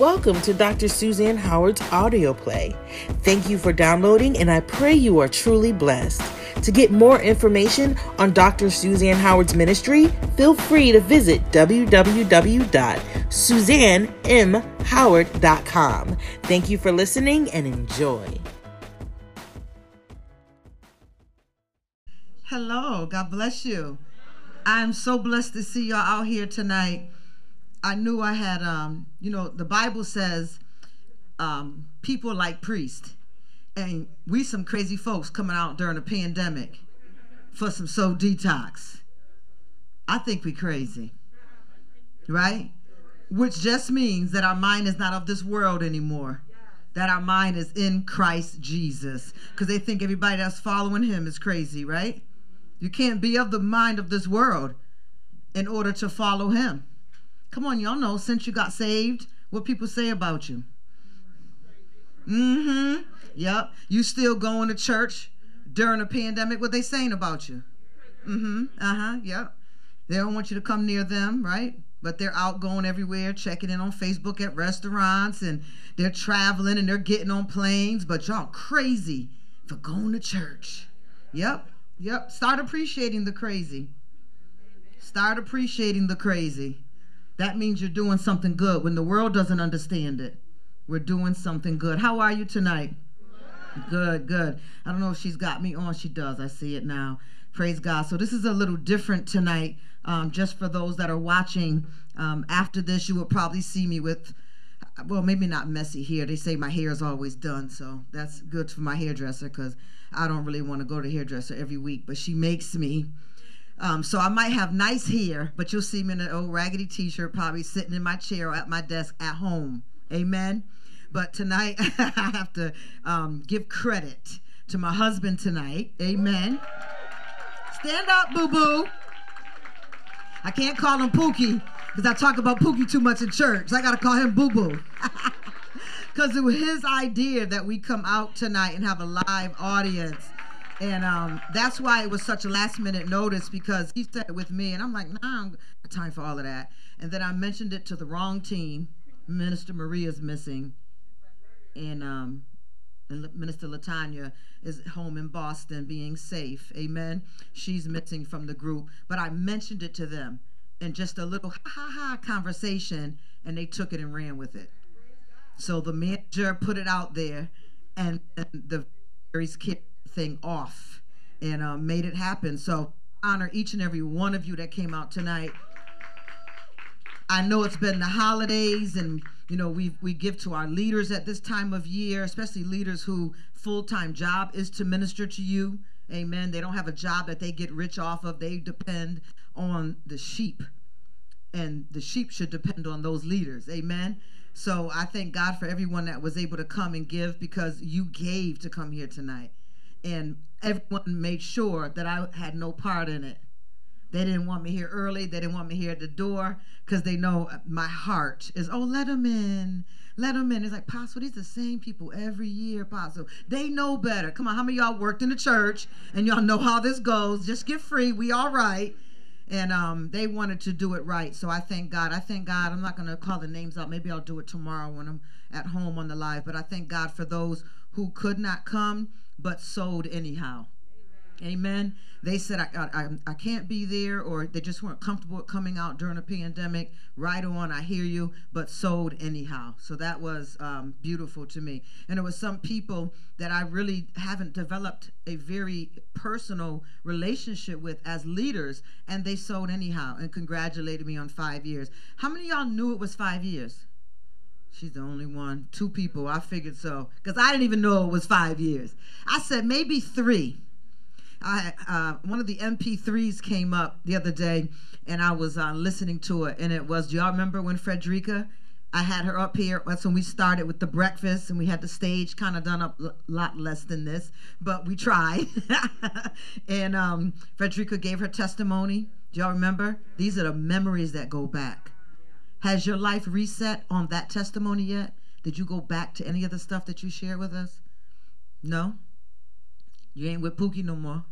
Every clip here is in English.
Welcome to Dr. Suzanne Howard's audio play. Thank you for downloading, and I pray you are truly blessed. To get more information on Dr. Suzanne Howard's ministry, feel free to visit www.suzannemhoward.com. Thank you for listening and enjoy. Hello, God bless you. I'm so blessed to see y'all out here tonight. I knew I had, um, you know, the Bible says um, people like priests. And we some crazy folks coming out during a pandemic for some soul detox. I think we crazy, right? Which just means that our mind is not of this world anymore. That our mind is in Christ Jesus. Because they think everybody that's following him is crazy, right? You can't be of the mind of this world in order to follow him. Come on, y'all know since you got saved, what people say about you. Mm-hmm. Yep. You still going to church during a pandemic. What they saying about you? Mm-hmm. Uh-huh. Yep. They don't want you to come near them, right? But they're out going everywhere, checking in on Facebook at restaurants, and they're traveling and they're getting on planes. But y'all crazy for going to church. Yep. Yep. Start appreciating the crazy. Start appreciating the crazy. That means you're doing something good. When the world doesn't understand it, we're doing something good. How are you tonight? Good, good. I don't know if she's got me on. She does. I see it now. Praise God. So this is a little different tonight. Um, just for those that are watching, um, after this, you will probably see me with, well, maybe not messy hair. They say my hair is always done, so that's good for my hairdresser because I don't really want to go to hairdresser every week, but she makes me. Um, so I might have nice hair, but you'll see me in an old raggedy t-shirt, probably sitting in my chair or at my desk at home. Amen. But tonight I have to um, give credit to my husband tonight. Amen. Stand up, boo boo. I can't call him Pookie because I talk about Pookie too much in church. I got to call him boo boo. Because it was his idea that we come out tonight and have a live audience. And um, that's why it was such a last minute notice because he said it with me, and I'm like, nah, I don't time for all of that. And then I mentioned it to the wrong team. Minister Maria's missing, and um, and Minister Latanya is home in Boston being safe. Amen. She's missing from the group, but I mentioned it to them in just a little ha ha ha conversation, and they took it and ran with it. So the manager put it out there, and, and the Mary's kid thing off and uh, made it happen. So honor each and every one of you that came out tonight. I know it's been the holidays, and you know we we give to our leaders at this time of year, especially leaders who full time job is to minister to you. Amen. They don't have a job that they get rich off of. They depend on the sheep, and the sheep should depend on those leaders. Amen. So I thank God for everyone that was able to come and give because you gave to come here tonight and everyone made sure that I had no part in it. They didn't want me here early. They didn't want me here at the door because they know my heart is, oh, let them in. Let them in. It's like, Pastor, these are the same people every year, Pastor. They know better. Come on, how many y'all worked in the church and y'all know how this goes? Just get free. We all right. And um, they wanted to do it right. So I thank God. I thank God. I'm not going to call the names out. Maybe I'll do it tomorrow when I'm at home on the live. But I thank God for those who could not come but sold anyhow. Amen. They said, I, I, I can't be there, or they just weren't comfortable coming out during a pandemic. Right on, I hear you, but sold anyhow. So that was um, beautiful to me. And there was some people that I really haven't developed a very personal relationship with as leaders, and they sold anyhow and congratulated me on five years. How many y'all knew it was five years? She's the only one. Two people. I figured so. Because I didn't even know it was five years. I said maybe three. I uh, One of the MP3s came up the other day, and I was uh, listening to it, and it was, do y'all remember when Frederica, I had her up here. That's when we started with the breakfast, and we had the stage kind of done up a lot less than this, but we tried. and um, Frederica gave her testimony. Do y'all remember? These are the memories that go back. Has your life reset on that testimony yet? Did you go back to any of the stuff that you shared with us? No? You ain't with Pookie no more.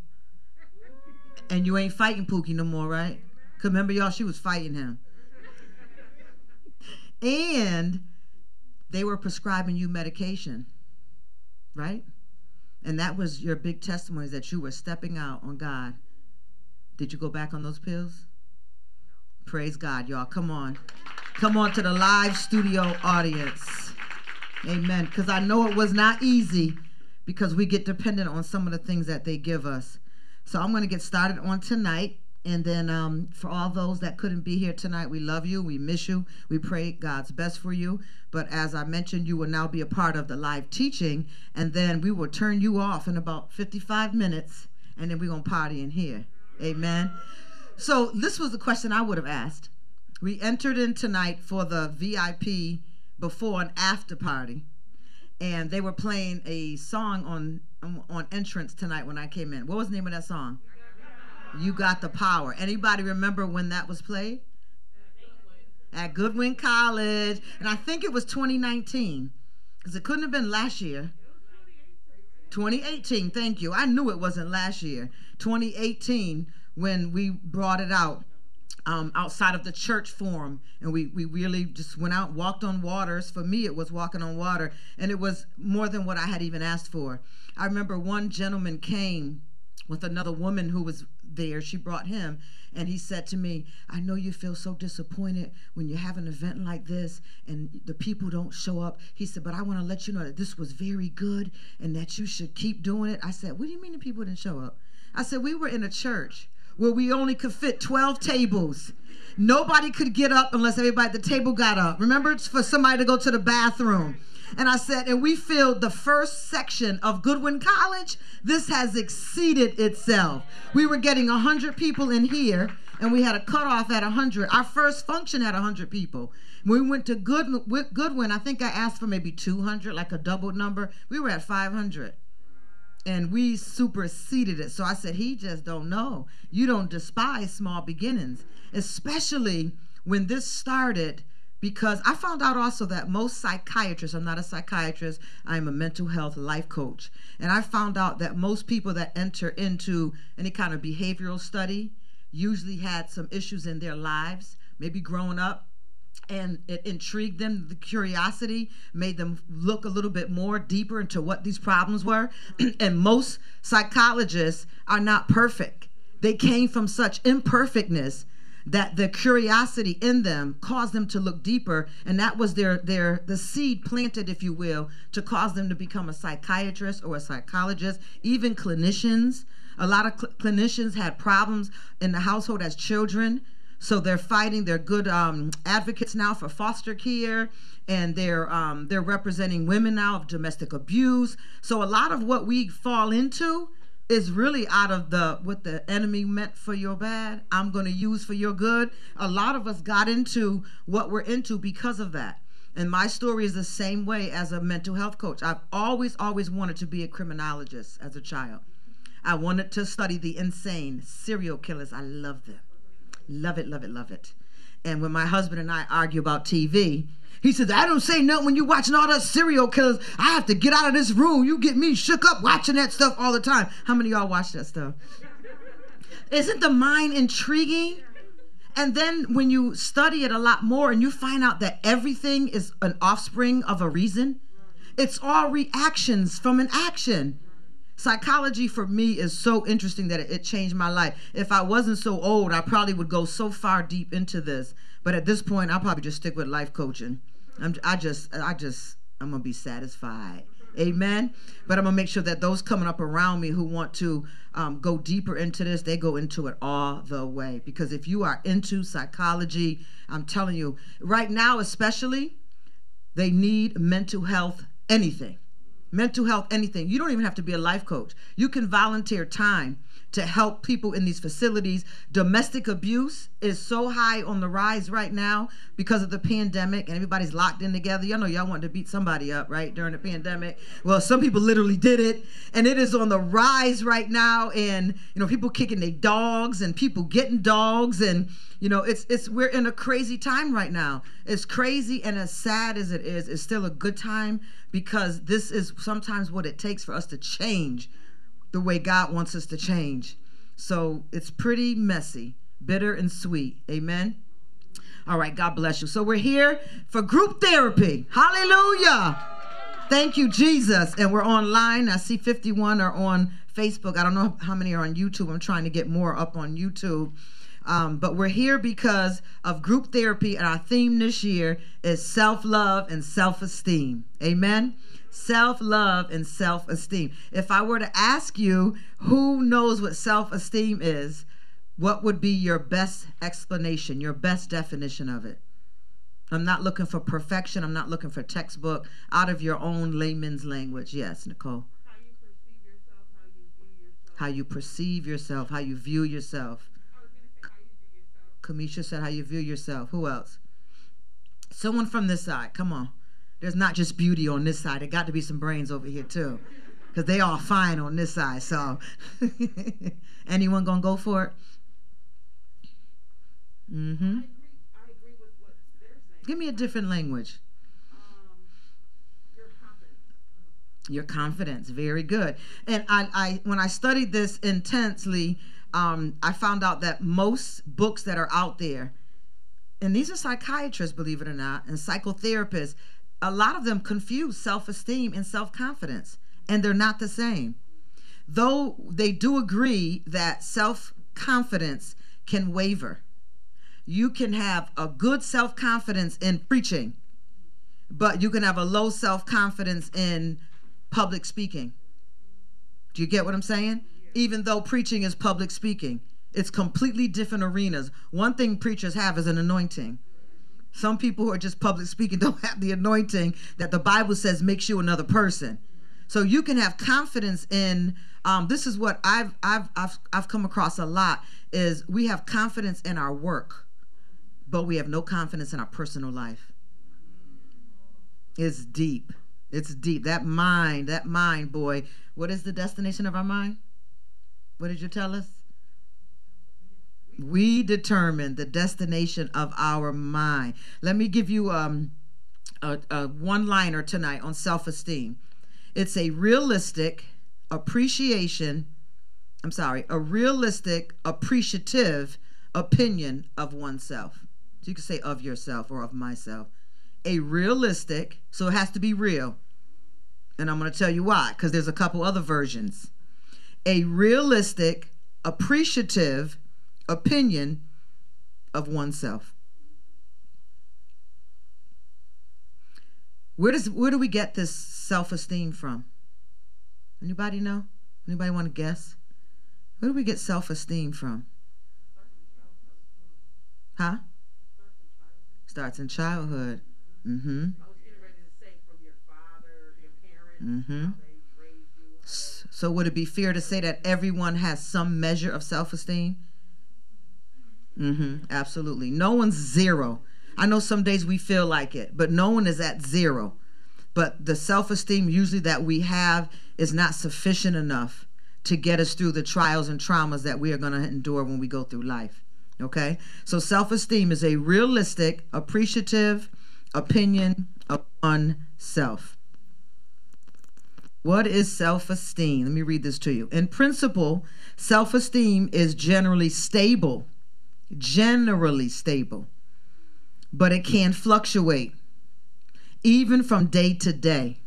And you ain't fighting Pookie no more, right? Because remember, y'all, she was fighting him. And they were prescribing you medication, right? And that was your big testimony that you were stepping out on God. Did you go back on those pills? Praise God, y'all. Come on. Come on to the live studio audience. Amen. Because I know it was not easy because we get dependent on some of the things that they give us. So I'm going to get started on tonight. And then um, for all those that couldn't be here tonight, we love you. We miss you. We pray God's best for you. But as I mentioned, you will now be a part of the live teaching. And then we will turn you off in about 55 minutes. And then we're going to party in here. Amen. So this was the question I would have asked. We entered in tonight for the VIP before and after party. And they were playing a song on on entrance tonight when I came in. What was the name of that song? You got the power. Anybody remember when that was played? At Goodwin College. And I think it was 2019. Because it couldn't have been last year. 2018, thank you. I knew it wasn't last year. 2018 when we brought it out. Um, outside of the church forum and we, we really just went out walked on waters for me it was walking on water and it was more than what i had even asked for i remember one gentleman came with another woman who was there. She brought him, and he said to me, I know you feel so disappointed when you have an event like this and the people don't show up. He said, But I want to let you know that this was very good and that you should keep doing it. I said, What do you mean the people didn't show up? I said, We were in a church where we only could fit 12 tables. Nobody could get up unless everybody at the table got up. Remember, it's for somebody to go to the bathroom. And I said, and we filled the first section of Goodwin College. This has exceeded itself. We were getting 100 people in here, and we had a cutoff at 100. Our first function had 100 people. When we went to Good, Goodwin, I think I asked for maybe 200, like a double number. We were at 500 and we superseded it. So I said, he just don't know. You don't despise small beginnings, especially when this started because I found out also that most psychiatrists, I'm not a psychiatrist, I'm a mental health life coach. And I found out that most people that enter into any kind of behavioral study usually had some issues in their lives, maybe growing up. And it intrigued them. The curiosity made them look a little bit more deeper into what these problems were. and most psychologists are not perfect. They came from such imperfectness that the curiosity in them caused them to look deeper and that was their their the seed planted if you will to cause them to become a psychiatrist or a psychologist even clinicians a lot of cl- clinicians had problems in the household as children so they're fighting they're good um, advocates now for foster care and they're um, they're representing women now of domestic abuse. So a lot of what we fall into is really out of the what the enemy meant for your bad i'm going to use for your good. A lot of us got into what we're into because of that. And my story is the same way as a mental health coach. I've always always wanted to be a criminologist as a child. I wanted to study the insane serial killers. I love them love it love it love it and when my husband and i argue about tv he says, I don't say nothing when you're watching all that serial killers. I have to get out of this room. You get me shook up watching that stuff all the time. How many y'all watch that stuff? Isn't the mind intriguing? And then when you study it a lot more and you find out that everything is an offspring of a reason, it's all reactions from an action. Psychology for me is so interesting that it changed my life. If I wasn't so old, I probably would go so far deep into this. But at this point, I'll probably just stick with life coaching. I'm, I just, I just, I'm gonna be satisfied. Amen. But I'm gonna make sure that those coming up around me who want to um, go deeper into this, they go into it all the way. Because if you are into psychology, I'm telling you, right now especially, they need mental health anything. Mental health anything. You don't even have to be a life coach. You can volunteer time to help people in these facilities. Domestic abuse is so high on the rise right now because of the pandemic and everybody's locked in together. Y'all know y'all wanted to beat somebody up, right, during the pandemic. Well, some people literally did it, and it is on the rise right now. And you know, people kicking their dogs and people getting dogs, and you know, it's it's we're in a crazy time right now. It's crazy and as sad as it is, it's still a good time because this is sometimes what it takes for us to change the way God wants us to change. So it's pretty messy, bitter and sweet. Amen. All right, God bless you. So we're here for group therapy. Hallelujah. Thank you, Jesus. And we're online. I see 51 are on Facebook. I don't know how many are on YouTube. I'm trying to get more up on YouTube. Um, but we're here because of group therapy, and our theme this year is self love and self esteem. Amen. Self love and self esteem. If I were to ask you who knows what self esteem is, what would be your best explanation, your best definition of it? I'm not looking for perfection. I'm not looking for textbook. Out of your own layman's language. Yes, Nicole. How you perceive yourself, how you view yourself. Kamisha said how you view yourself. Who else? Someone from this side. Come on. There's not just beauty on this side. There got to be some brains over here too. Because they all fine on this side. So anyone gonna go for it? Mm-hmm. Give me a different language. Um, your confidence, very good. And I, I, when I studied this intensely, um, I found out that most books that are out there, and these are psychiatrists, believe it or not, and psychotherapists, a lot of them confuse self-esteem and self-confidence, and they're not the same. Though they do agree that self-confidence can waver you can have a good self confidence in preaching, but you can have a low self confidence in public speaking. Do you get what I'm saying? Even though preaching is public speaking, it's completely different arenas. One thing preachers have is an anointing. Some people who are just public speaking don't have the anointing that the Bible says makes you another person. So you can have confidence in. Um, this is what I've I've I've I've come across a lot is we have confidence in our work but we have no confidence in our personal life. It's deep. It's deep. That mind, that mind, boy. What is the destination of our mind? What did you tell us? We determine the destination of our mind. Let me give you um, a, a one liner tonight on self esteem. It's a realistic appreciation, I'm sorry, a realistic, appreciative opinion of oneself. So you can say of yourself or of myself. A realistic, so it has to be real. And I'm going to tell you why, because there's a couple other versions. A realistic, appreciative opinion of oneself. Where does where do we get this self-esteem from? Anybody know? Anybody want to guess? Where do we get self-esteem from? Huh? starts in childhood. Mm-hmm. Mm-hmm. So would it be fair to say that everyone has some measure of self-esteem? Mm-hmm. Absolutely. No one's zero. I know some days we feel like it, but no one is at zero. But the self-esteem usually that we have is not sufficient enough to get us through the trials and traumas that we are going to endure when we go through life. Okay? So self esteem is a realistic, appreciative opinion of oneself. What is self esteem? Let me read this to you. In principle, self esteem is generally stable, generally stable, but it can fluctuate even from day to day.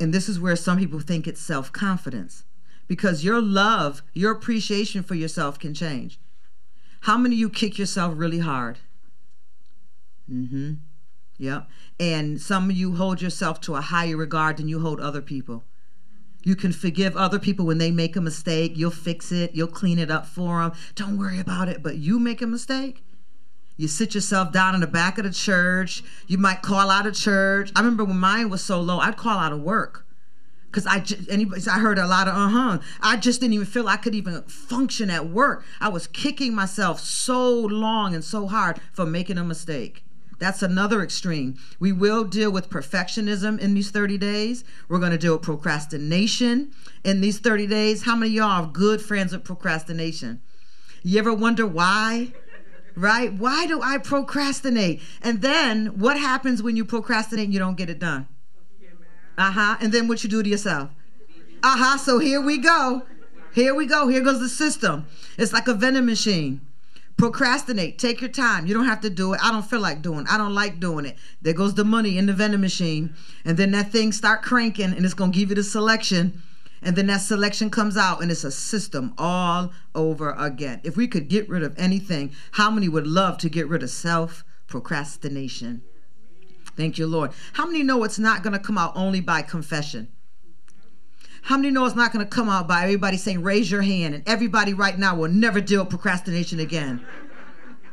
And this is where some people think it's self confidence because your love, your appreciation for yourself can change. How many of you kick yourself really hard? Mm-hmm. Yep. And some of you hold yourself to a higher regard than you hold other people. You can forgive other people when they make a mistake. You'll fix it. You'll clean it up for them. Don't worry about it. But you make a mistake, you sit yourself down in the back of the church. You might call out of church. I remember when mine was so low, I'd call out of work because I just, anybody, I heard a lot of uh huh. I just didn't even feel I could even function at work. I was kicking myself so long and so hard for making a mistake. That's another extreme. We will deal with perfectionism in these 30 days. We're going to deal with procrastination in these 30 days. How many of y'all are good friends with procrastination? You ever wonder why? Right? Why do I procrastinate? And then what happens when you procrastinate and you don't get it done? Uh huh. And then what you do to yourself? Uh huh. So here we go. Here we go. Here goes the system. It's like a vending machine. Procrastinate. Take your time. You don't have to do it. I don't feel like doing. It. I don't like doing it. There goes the money in the vending machine, and then that thing start cranking, and it's gonna give you the selection, and then that selection comes out, and it's a system all over again. If we could get rid of anything, how many would love to get rid of self procrastination? Thank you, Lord. How many know it's not gonna come out only by confession? How many know it's not going to come out by everybody saying, raise your hand, and everybody right now will never deal with procrastination again?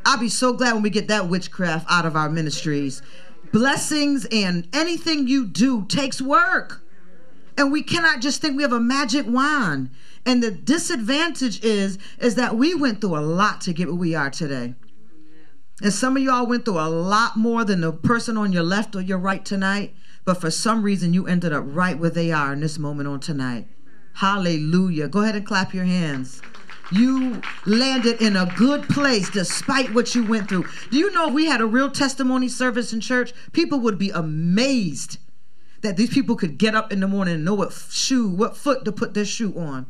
I'll be so glad when we get that witchcraft out of our ministries. Blessings and anything you do takes work. And we cannot just think we have a magic wand. And the disadvantage is is that we went through a lot to get where we are today. And some of y'all went through a lot more than the person on your left or your right tonight. But for some reason, you ended up right where they are in this moment on tonight. Hallelujah. Go ahead and clap your hands. You landed in a good place despite what you went through. Do you know if we had a real testimony service in church, people would be amazed that these people could get up in the morning and know what shoe, what foot to put their shoe on.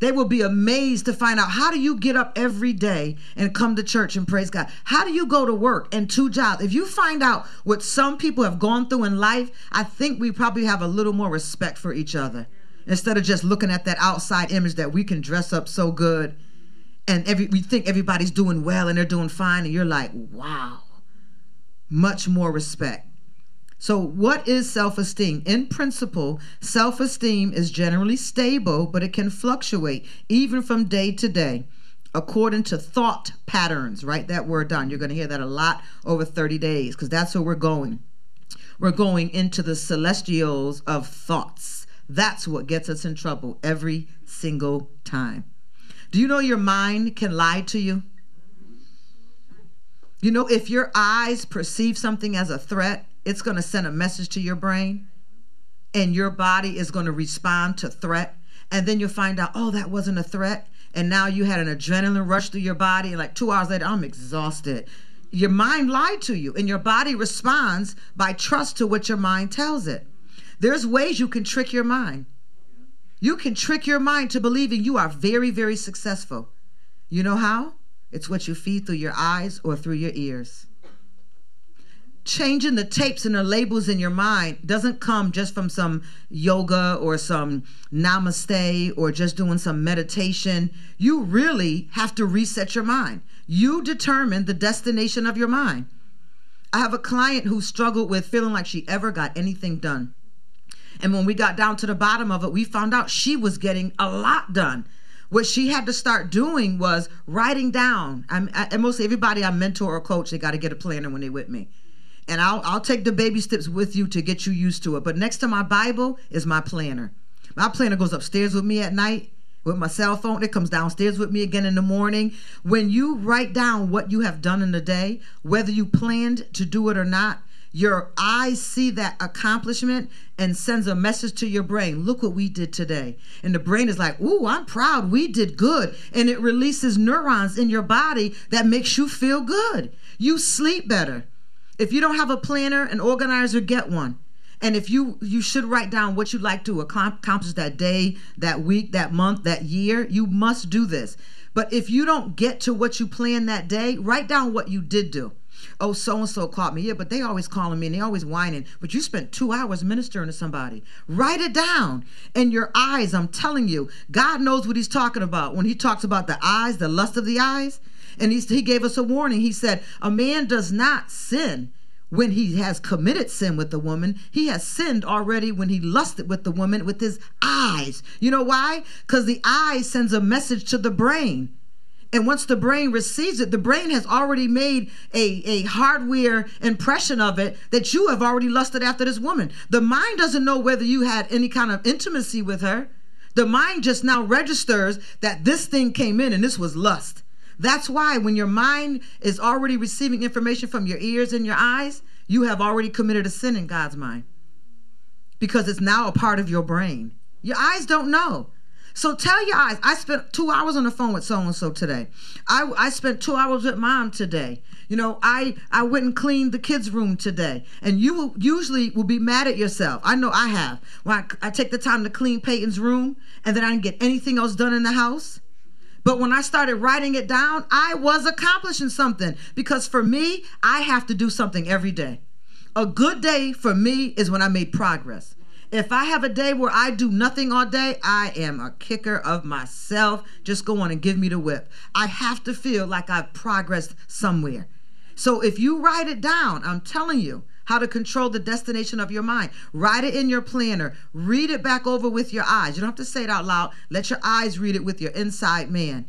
They will be amazed to find out how do you get up every day and come to church and praise God? How do you go to work and two jobs? If you find out what some people have gone through in life, I think we probably have a little more respect for each other instead of just looking at that outside image that we can dress up so good and every we think everybody's doing well and they're doing fine and you're like, "Wow." Much more respect. So, what is self esteem? In principle, self esteem is generally stable, but it can fluctuate even from day to day according to thought patterns. Write that word down. You're going to hear that a lot over 30 days because that's where we're going. We're going into the celestials of thoughts. That's what gets us in trouble every single time. Do you know your mind can lie to you? You know, if your eyes perceive something as a threat, it's going to send a message to your brain and your body is going to respond to threat. And then you'll find out oh that wasn't a threat. And now you had an adrenaline rush through your body and like two hours later i'm exhausted. Your mind lied to you and your body responds by trust to what your mind tells it. There's ways you can trick your mind. You can trick your mind to believing you are very very successful. You know how? It's what you feed through your eyes or through your ears changing the tapes and the labels in your mind doesn't come just from some yoga or some namaste or just doing some meditation. You really have to reset your mind. You determine the destination of your mind. I have a client who struggled with feeling like she ever got anything done. And when we got down to the bottom of it, we found out she was getting a lot done. What she had to start doing was writing down. I'm, I, and most everybody I mentor or coach, they got to get a planner when they're with me and I'll I'll take the baby steps with you to get you used to it. But next to my Bible is my planner. My planner goes upstairs with me at night with my cell phone. It comes downstairs with me again in the morning. When you write down what you have done in the day, whether you planned to do it or not, your eyes see that accomplishment and sends a message to your brain. Look what we did today. And the brain is like, "Ooh, I'm proud. We did good." And it releases neurons in your body that makes you feel good. You sleep better. If you don't have a planner, an organizer, get one. And if you you should write down what you'd like to accomplish that day, that week, that month, that year, you must do this. But if you don't get to what you planned that day, write down what you did do. Oh, so and so called me. Yeah, but they always calling me and they always whining. But you spent two hours ministering to somebody. Write it down. And your eyes, I'm telling you, God knows what He's talking about when He talks about the eyes, the lust of the eyes. And he, he gave us a warning. He said, A man does not sin when he has committed sin with the woman. He has sinned already when he lusted with the woman with his eyes. You know why? Because the eye sends a message to the brain. And once the brain receives it, the brain has already made a, a hardware impression of it that you have already lusted after this woman. The mind doesn't know whether you had any kind of intimacy with her. The mind just now registers that this thing came in and this was lust. That's why when your mind is already receiving information from your ears and your eyes, you have already committed a sin in God's mind because it's now a part of your brain. Your eyes don't know. So tell your eyes, I spent two hours on the phone with so and so today. I, I spent two hours with mom today. You know, I, I went and cleaned the kids' room today. And you will, usually will be mad at yourself. I know I have. When I, I take the time to clean Peyton's room and then I didn't get anything else done in the house But when I started writing it down, I was accomplishing something because for me, I have to do something every day. A good day for me is when I made progress. If I have a day where I do nothing all day, I am a kicker of myself. Just go on and give me the whip. I have to feel like I've progressed somewhere. So if you write it down, I'm telling you, how to control the destination of your mind. Write it in your planner. Read it back over with your eyes. You don't have to say it out loud. Let your eyes read it with your inside man.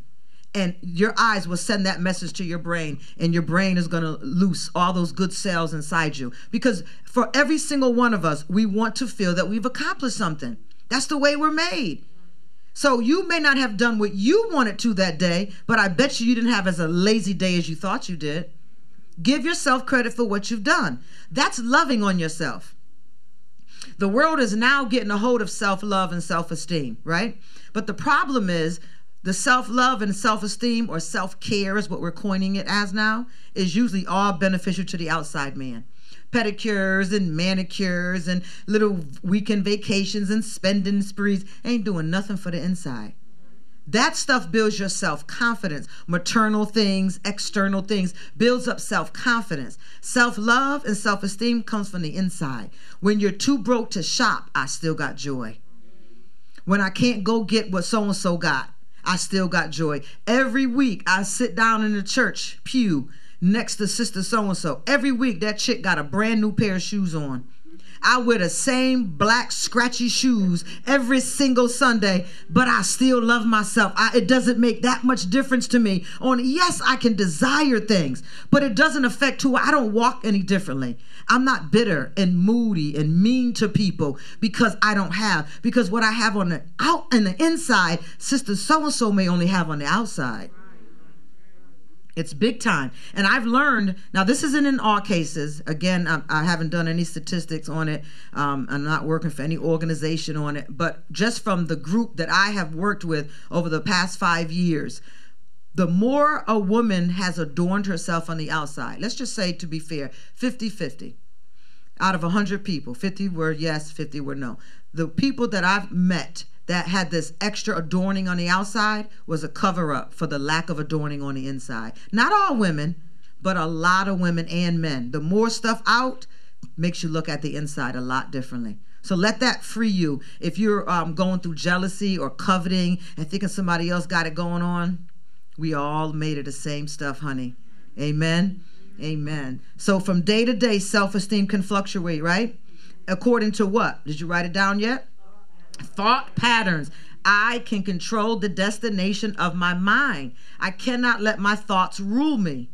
And your eyes will send that message to your brain, and your brain is to loose all those good cells inside you. Because for every single one of us, we want to feel that we've accomplished something. That's the way we're made. So you may not have done what you wanted to that day, but I bet you you didn't have as a lazy day as you thought you did. Give yourself credit for what you've done. That's loving on yourself. The world is now getting a hold of self love and self esteem, right? But the problem is the self love and self esteem, or self care is what we're coining it as now, is usually all beneficial to the outside man. Pedicures and manicures and little weekend vacations and spending sprees ain't doing nothing for the inside. That stuff builds your self confidence. Maternal things, external things, builds up self confidence. Self love and self esteem comes from the inside. When you're too broke to shop, I still got joy. When I can't go get what so and so got, I still got joy. Every week I sit down in the church pew next to sister so and so. Every week that chick got a brand new pair of shoes on. I wear the same black scratchy shoes every single Sunday, but I still love myself. I, it doesn't make that much difference to me. On yes, I can desire things, but it doesn't affect who I don't walk any differently. I'm not bitter and moody and mean to people because I don't have because what I have on the out and the inside, sister so and so may only have on the outside. It's big time. And I've learned, now this isn't in all cases. Again, I, I haven't done any statistics on it. Um, I'm not working for any organization on it. But just from the group that I have worked with over the past five years, the more a woman has adorned herself on the outside, let's just say to be fair, 50 50. Out of 100 people, 50 were yes, 50 were no. The people that I've met, that had this extra adorning on the outside was a cover up for the lack of adorning on the inside. Not all women, but a lot of women and men. The more stuff out makes you look at the inside a lot differently. So let that free you. If you're um, going through jealousy or coveting and thinking somebody else got it going on, we all made of the same stuff, honey. Amen. Amen. So from day to day, self esteem can fluctuate, right? According to what? Did you write it down yet? Thought patterns. I can control the destination of my mind. I cannot let my thoughts rule me.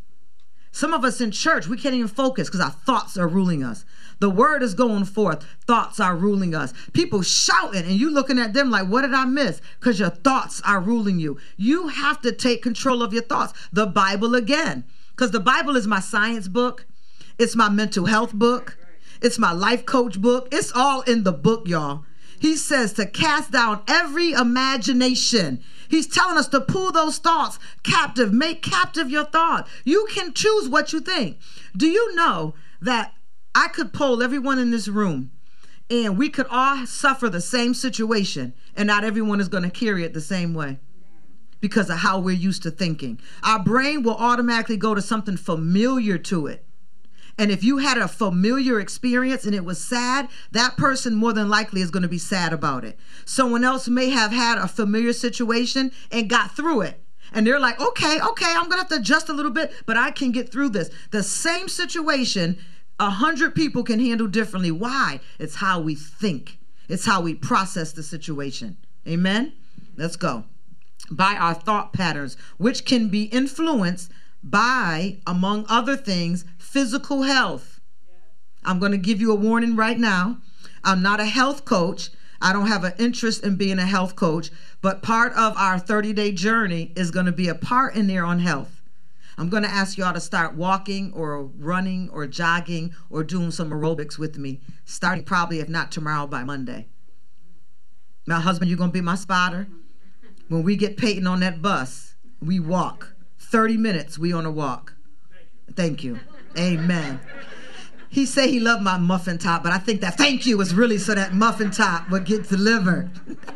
Some of us in church, we can't even focus because our thoughts are ruling us. The word is going forth. Thoughts are ruling us. People shouting, and you looking at them like, what did I miss? Because your thoughts are ruling you. You have to take control of your thoughts. The Bible again, because the Bible is my science book, it's my mental health book, it's my life coach book. It's all in the book, y'all. He says to cast down every imagination. He's telling us to pull those thoughts captive, make captive your thought. You can choose what you think. Do you know that I could poll everyone in this room and we could all suffer the same situation and not everyone is going to carry it the same way? Because of how we're used to thinking. Our brain will automatically go to something familiar to it. And if you had a familiar experience and it was sad, that person more than likely is going to be sad about it. Someone else may have had a familiar situation and got through it. And they're like, okay, okay, I'm going to have to adjust a little bit, but I can get through this. The same situation, a hundred people can handle differently. Why? It's how we think, it's how we process the situation. Amen? Let's go. By our thought patterns, which can be influenced by, among other things, physical health. I'm going to give you a warning right now. I'm not a health coach. I don't have an interest in being a health coach, but part of our 30 day journey is going to be a part in there on health. I'm going to ask y'all to start walking or running or jogging or doing some aerobics with me, starting probably, if not tomorrow, by Monday. My husband, you're going to be my spotter. When we get Peyton on that bus, we walk. 30 minutes, we on a walk. Thank you. Amen. He said he loved my muffin top, but I think that thank you was really so that muffin top would get delivered.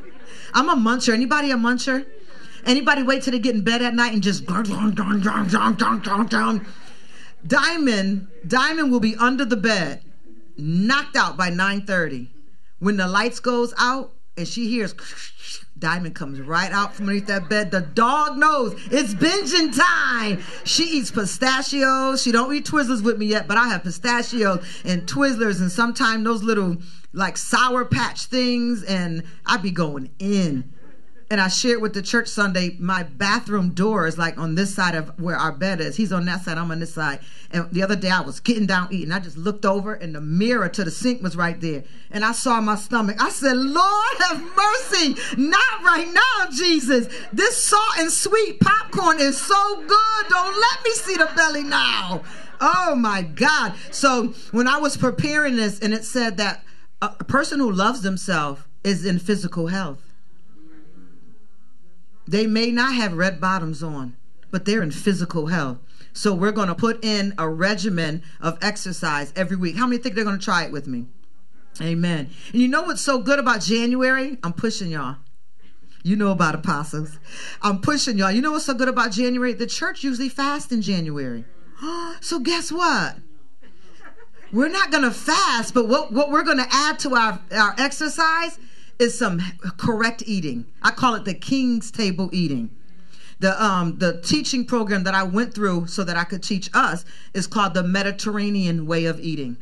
I'm a muncher. Anybody a muncher? Anybody wait till they get in bed at night and just Diamond, Diamond will be under the bed, knocked out by 9:30. When the lights goes out and she hears Diamond comes right out from underneath that bed. The dog knows it's binging time. She eats pistachios. She don't eat Twizzlers with me yet, but I have pistachios and Twizzlers and sometimes those little like sour patch things and I be going in and I shared with the church Sunday, my bathroom door is like on this side of where our bed is. He's on that side, I'm on this side. And the other day I was getting down eating. I just looked over and the mirror to the sink was right there. And I saw my stomach. I said, Lord have mercy. Not right now, Jesus. This salt and sweet popcorn is so good. Don't let me see the belly now. Oh my God. So when I was preparing this and it said that a person who loves themselves is in physical health. They may not have red bottoms on, but they're in physical health. So we're going to put in a regimen of exercise every week. How many think they're going to try it with me? Amen. And you know what's so good about January? I'm pushing y'all. You know about apostles. I'm pushing y'all. You know what's so good about January? The church usually fasts in January. so guess what? We're not going to fast, but what, what we're going to add to our, our exercise is some correct eating. I call it the king's table eating. The um the teaching program that I went through so that I could teach us is called the Mediterranean way of eating.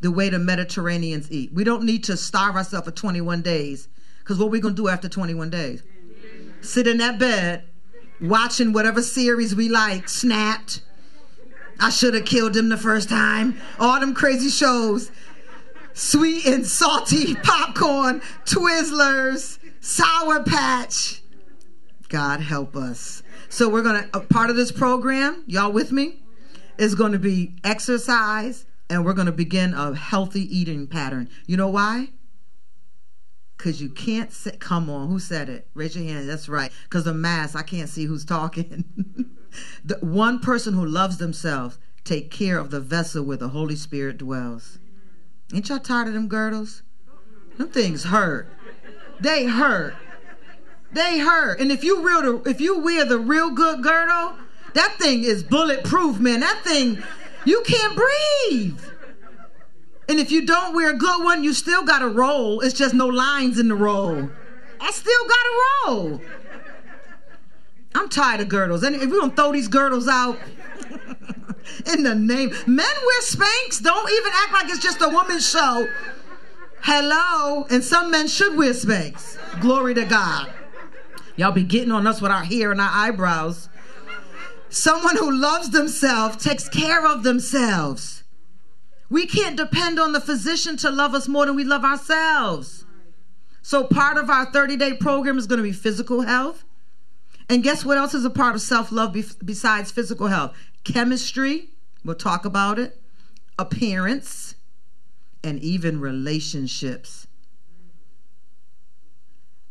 The way the Mediterraneans eat. We don't need to starve ourselves for 21 days cuz what we going to do after 21 days? Sit in that bed watching whatever series we like, snapped. I should have killed him the first time. All them crazy shows sweet and salty popcorn, Twizzlers, Sour Patch. God help us. So we're going to, a part of this program, y'all with me, is going to be exercise and we're going to begin a healthy eating pattern. You know why? Because you can't sit, come on, who said it? Raise your hand. That's right. Because the mask, I can't see who's talking. the one person who loves themselves take care of the vessel where the Holy Spirit dwells. Ain't y'all tired of them girdles? Them things hurt. They hurt. They hurt. And if you real if you wear the real good girdle, that thing is bulletproof, man. That thing, you can't breathe. And if you don't wear a good one, you still got to roll. It's just no lines in the roll. I still got to roll. I'm tired of girdles. And if we don't throw these girdles out, in the name. Men wear Spanx. Don't even act like it's just a woman's show. Hello. And some men should wear Spanx. Glory to God. Y'all be getting on us with our hair and our eyebrows. Someone who loves themselves takes care of themselves. We can't depend on the physician to love us more than we love ourselves. So, part of our 30 day program is going to be physical health. And guess what else is a part of self love be- besides physical health? Chemistry, we'll talk about it, appearance, and even relationships.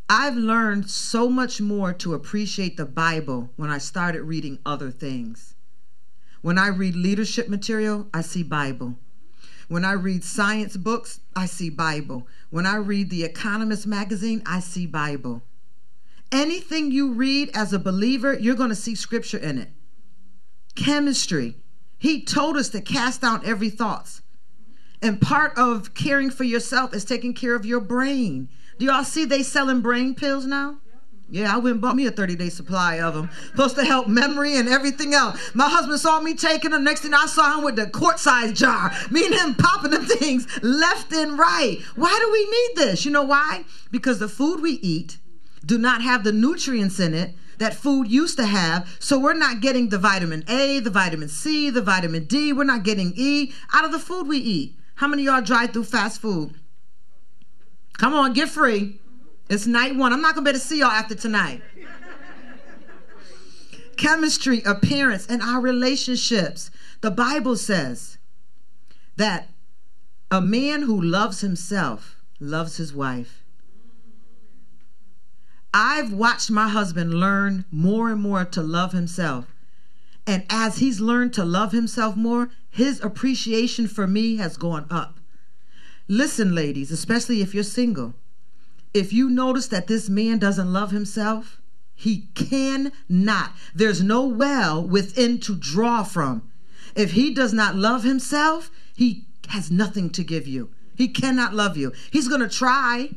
I've learned so much more to appreciate the Bible when I started reading other things. When I read leadership material, I see Bible. When I read science books, I see Bible. When I read the Economist magazine, I see Bible. Anything you read as a believer, you're going to see scripture in it chemistry. He told us to cast out every thoughts. And part of caring for yourself is taking care of your brain. Do y'all see they selling brain pills now? Yeah, I went and bought me a 30 day supply of them. Supposed to help memory and everything else. My husband saw me taking them. Next thing I saw him with the quart size jar. Me and him popping them things left and right. Why do we need this? You know why? Because the food we eat do not have the nutrients in it that food used to have. So we're not getting the vitamin A, the vitamin C, the vitamin D. We're not getting E out of the food we eat. How many y'all drive through fast food? Come on, get free. It's night one. I'm not going to be able to see y'all after tonight. Chemistry, appearance, and our relationships. The Bible says that a man who loves himself loves his wife. I've watched my husband learn more and more to love himself. And as he's learned to love himself more, his appreciation for me has gone up. Listen, ladies, especially if you're single, if you notice that this man doesn't love himself, He cannot. There's no well within to draw from. If he does not love himself, he has nothing to give you. He cannot love you. He's going to try,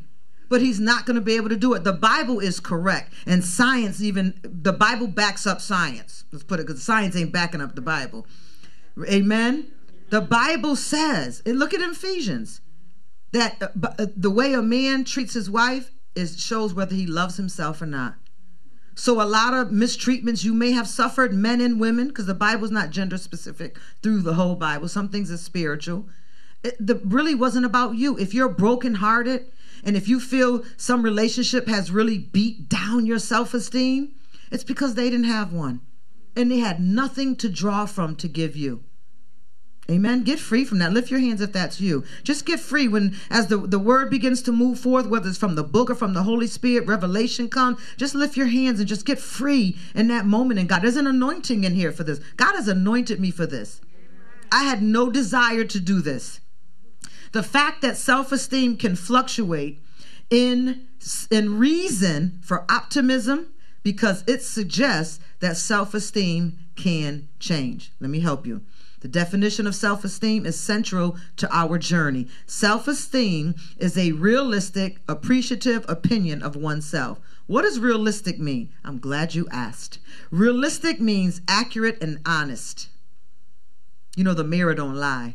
but he's not going to be able to do it. The Bible is correct. And science, even, the Bible backs up science. Let's put it because science ain't backing up the Bible. Amen. The Bible says, and look at Ephesians, that uh, uh, the way a man treats his wife is shows whether he loves himself or not. So a lot of mistreatments you may have suffered, men and women, because the Bible's not gender specific through the whole Bible. Some things are spiritual it the, really wasn't about you. If you're brokenhearted and if you feel some relationship has really beat down your self esteem, it's because they didn't have one and they had nothing to draw from to give you. Amen. Get free from that. Lift your hands if that's you. Just get free when, as the, the word begins to move forth, whether it's from the book or from the Holy Spirit, revelation comes. Just lift your hands and just get free in that moment. And God, there's an anointing in here for this. God has anointed me for this. I had no desire to do this. The fact that self esteem can fluctuate in, in reason for optimism because it suggests that self esteem can change. Let me help you. The definition of self esteem is central to our journey. Self esteem is a realistic, appreciative opinion of oneself. What does realistic mean? I'm glad you asked. Realistic means accurate and honest. You know, the mirror don't lie.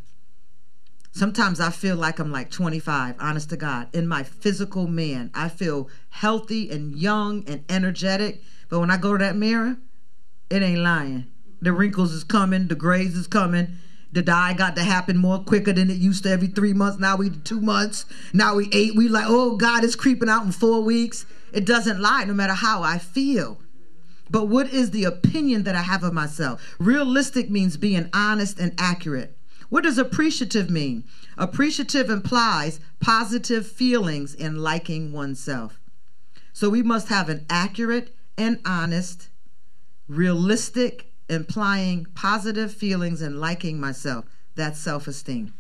Sometimes I feel like I'm like 25, honest to God. In my physical man, I feel healthy and young and energetic. But when I go to that mirror, it ain't lying. The wrinkles is coming, the grays is coming. The dye got to happen more quicker than it used to every three months. Now we two months. Now we eight. We like, oh God, it's creeping out in four weeks. It doesn't lie no matter how I feel. But what is the opinion that I have of myself? Realistic means being honest and accurate. What does appreciative mean? Appreciative implies positive feelings in liking oneself. So we must have an accurate and honest, realistic, implying positive feelings in liking myself. That's self esteem.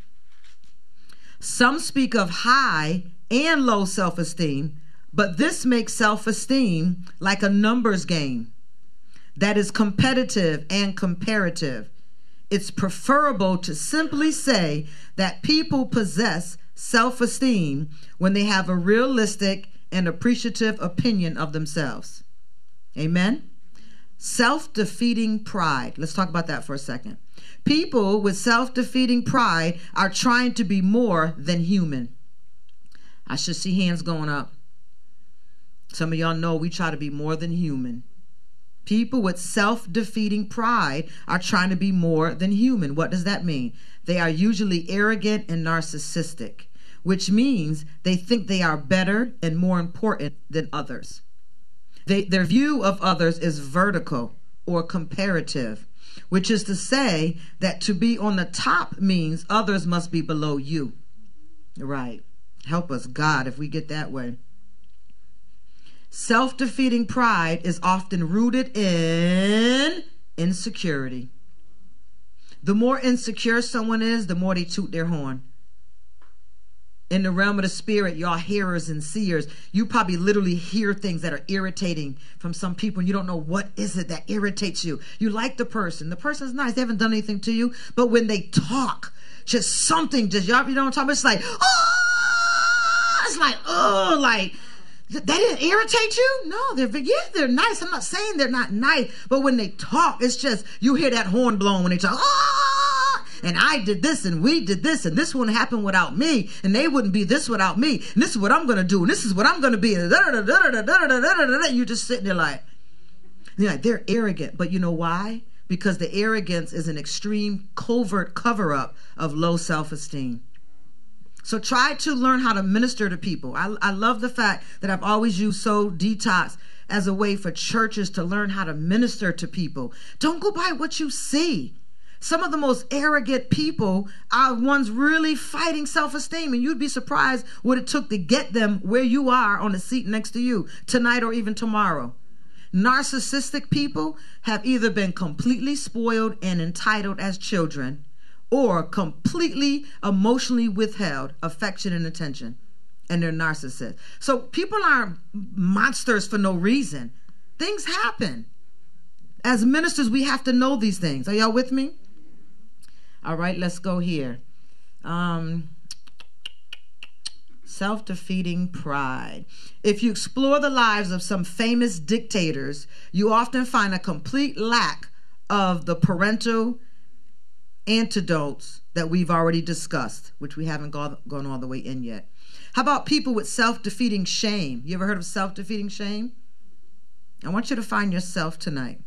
Some speak of high and low self esteem, but this makes self esteem like a numbers game that is competitive and comparative it's preferable to simply say that people possess self esteem when they have a realistic and appreciative opinion of themselves. Amen? Self defeating pride. Let's talk about that for a second. People with self defeating pride are trying to be more than human. I should see hands going up. Some of y'all know we try to be more than human. People with self defeating pride are trying to be more than human. What does that mean? They are usually arrogant and narcissistic, which means they think they are better and more important than others. They, their view of others is vertical or comparative, which is to say that to be on the top means others must be below you. Right. Help us, God, if we get that way. Self defeating pride is often rooted in insecurity. The more insecure someone is, the more they toot their horn. In the realm of the spirit, y'all hearers and seers, you probably literally hear things that are irritating from some people, and you don't know what is it that irritates you. You like the person, the person's nice, they haven't done anything to you, but when they talk, just something, just y'all, you know what I'm talking about? It's like, oh, it's like, oh, like they didn't irritate you? No, they're yeah, they're nice. I'm not saying they're not nice, but when they talk, it's just you hear that horn blowing when they talk. Ah! And I did this, and we did this, and this wouldn't happen without me, and they wouldn't be this without me, and this is what I'm gonna do, and this is what I'm gonna be. You're just sitting there like, you're like they're arrogant, but you know why? Because the arrogance is an extreme covert cover up of low self esteem. So try to learn how to minister to people. I, I love the fact that I've always used So Detox as a way for churches to learn how to minister to people. Don't go by what you see. Some of the most arrogant people are ones really fighting self esteem, and you'd be surprised what it took to get them where you are on the seat next to you tonight or even tomorrow. Narcissistic people have either been completely spoiled and entitled as children or completely emotionally withheld affection and attention and they're narcissists so people aren't monsters for no reason Things happen. As ministers, we have to know these things. Are y'all with me? All right, let's go here. Um, Self defeating pride. If you explore the lives of some famous dictators, you often find a complete lack of the parental antidotes that we've already discussed, which we haven't gone, gone all the way in yet. How about people with self defeating shame? You ever heard of self defeating shame? I want you to find yourself tonight.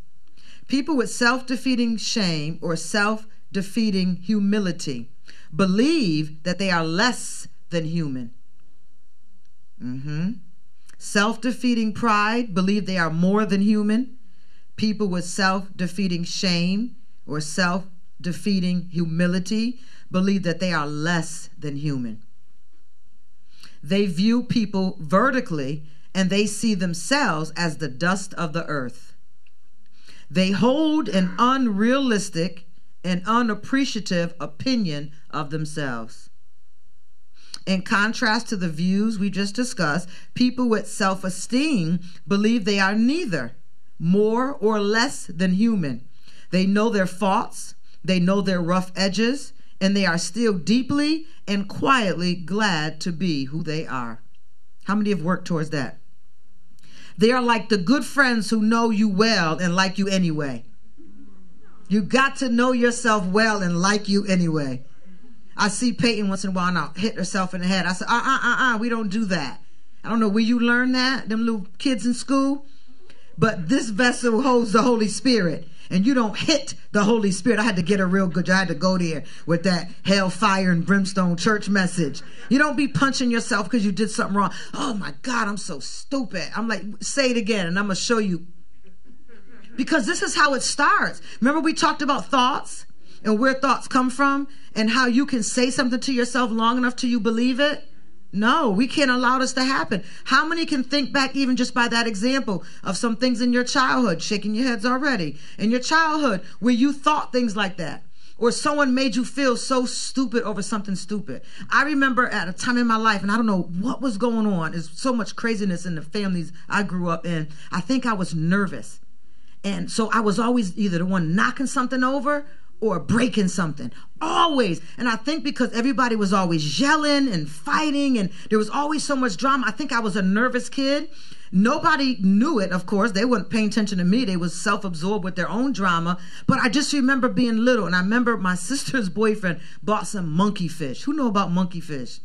People with self defeating shame or self defeating humility believe that they are less than human. Mm-hmm. Self defeating pride believe they are more than human. People with self defeating shame or self defeating humility believe that they are less than human. They view people vertically and they see themselves as the dust of the earth. They hold an unrealistic and unappreciative opinion of themselves. In contrast to the views we just discussed, people with self esteem believe they are neither more or less than human. They know their faults, they know their rough edges, and they are still deeply and quietly glad to be who they are. How many have worked towards that? They are like the good friends who know you well and like you anyway. You got to know yourself well and like you anyway. I see Peyton once in a while now hit herself in the head. I said, uh uh uh uh, we don't do that. I don't know where you learned that, them little kids in school. But this vessel holds the Holy Spirit. And you don't hit the Holy Spirit. I had to get a real good. I had to go there with that hellfire and brimstone church message. You don't be punching yourself because you did something wrong. Oh my God, I'm so stupid. I'm like, say it again, and I'm gonna show you. Because this is how it starts. Remember, we talked about thoughts and where thoughts come from and how you can say something to yourself long enough till you believe it? No, we can't allow this to happen. How many can think back even just by that example of some things in your childhood, shaking your heads already, in your childhood where you thought things like that? Or someone made you feel so stupid over something stupid. I remember at a time in my life, and I don't know what was going on. There's so much craziness in the families I grew up in. I think I was nervous. And so I was always either the one knocking something over or breaking something. Always. And I think because everybody was always yelling and fighting and there was always so much drama, I think I was a nervous kid. Nobody knew it, of course. They weren't paying attention to me. They was self-absorbed with their own drama. But I just remember being little and I remember my sister's boyfriend bought some monkey fish. Who know about monkey fish?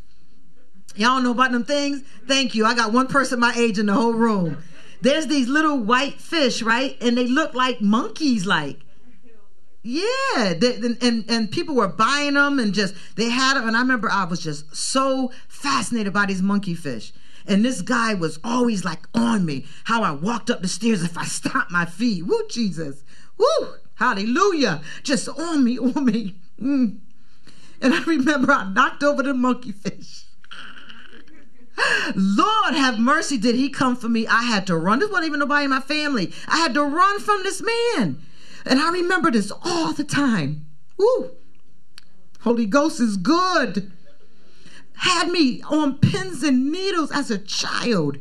Y'all know about them things? Thank you. I got one person my age in the whole room. There's these little white fish, right? And they look like monkeys like. Yeah, they, and, and and people were buying them and just they had them, and I remember I was just so fascinated by these monkey fish. And this guy was always like on me. How I walked up the stairs if I stopped my feet. Woo, Jesus. Woo, hallelujah. Just on me, on me. Mm. And I remember I knocked over the monkey fish. Lord have mercy, did he come for me? I had to run. This wasn't even nobody in my family. I had to run from this man. And I remember this all the time. Ooh, Holy Ghost is good. Had me on pins and needles as a child.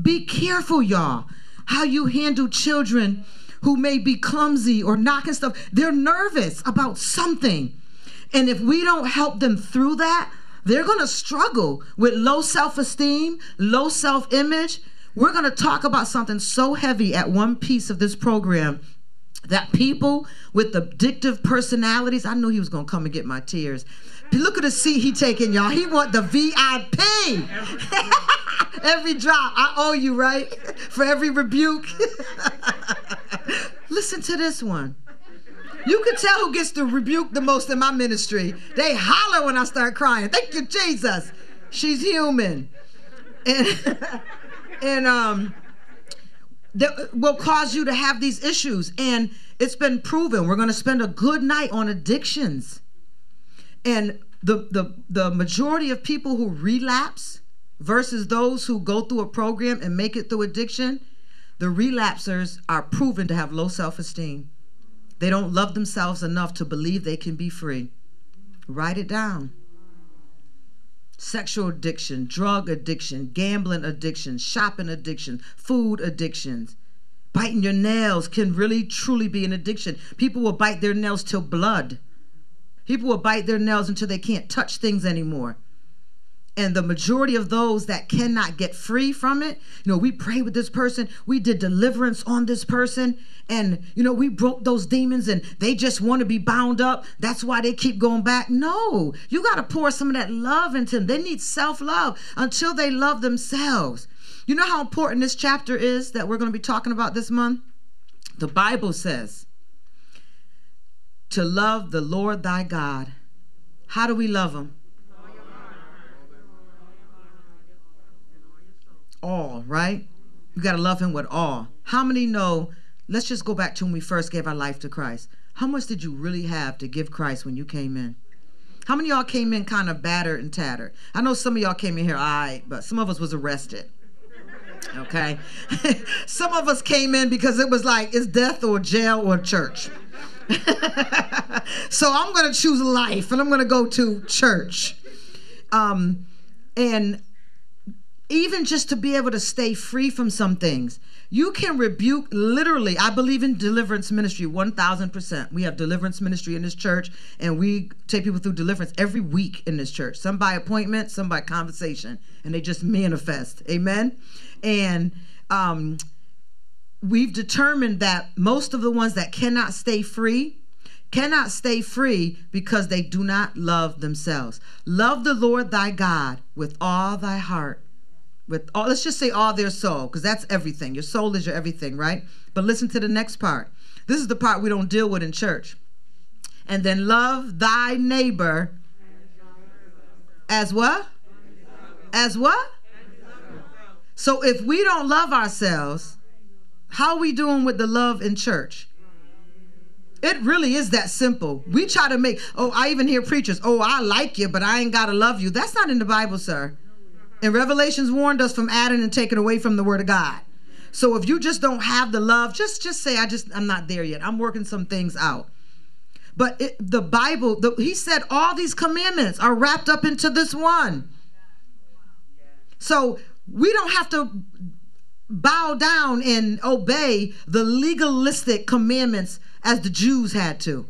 Be careful, y'all, how you handle children who may be clumsy or knocking stuff. They're nervous about something. And if we don't help them through that, they're going to struggle with low self esteem, low self image. We're going to talk about something so heavy at one piece of this program that people with addictive personalities, I knew he was gonna come and get my tears. Look at the seat he taking, y'all. He want the VIP. every drop. I owe you, right? For every rebuke. Listen to this one. You can tell who gets to rebuke the most in my ministry. They holler when I start crying. Thank you, Jesus. She's human. And, and um that uh, will cause you to have these issues. And it's been proven. We're going to spend a good night on addictions. And the, the, the majority of people who relapse versus those who go through a program and make it through addiction, the relapsers are proven to have low self esteem. They don't love themselves enough to believe they can be free. Write it down sexual addiction, drug addiction, gambling addiction, shopping addiction, food addictions. Biting your nails can really truly be an addiction. People will bite their nails till blood. People will bite their nails until they can't touch things anymore. And the majority of those that cannot get free from it, you know, we prayed with this person, we did deliverance on this person, and, you know, we broke those demons and they just want to be bound up. That's why they keep going back. No, you got to pour some of that love into them. They need self love until they love themselves. You know how important this chapter is that we're going to be talking about this month? The Bible says to love the Lord thy God. How do we love him? All, right? You got to love him with all. How many know? Let's just go back to when we first gave our life to Christ. How much did you really have to give Christ when you came in? How many y'all came in kind of battered and tattered? I know some of y'all came in here, all right, but some of us was arrested okay? Some of us came in because it was like, it's death or jail or church. so I'm going to choose life and I'm going to go to church. Um, and even just to be able to stay free from some things, you can rebuke literally. I believe in deliverance ministry 1000%. We have deliverance ministry in this church, and we take people through deliverance every week in this church. Some by appointment, some by conversation, and they just manifest. Amen. And um, we've determined that most of the ones that cannot stay free cannot stay free because they do not love themselves. Love the Lord thy God with all thy heart. With all, let's just say all their soul, because that's everything. Your soul is your everything, right? But listen to the next part. This is the part we don't deal with in church. And then love thy neighbor as what? As what? So if we don't love ourselves, how are we doing with the love in church? It really is that simple. We try to make, oh, I even hear preachers, oh, I like you, but I ain't got to love you. That's not in the Bible, sir. And Revelations warned us from adding and taking away from the word of God. So if you just don't have the love, just just say I just I'm not there yet. I'm working some things out. But it, the Bible, the, he said all these commandments are wrapped up into this one. So we don't have to bow down and obey the legalistic commandments as the Jews had to.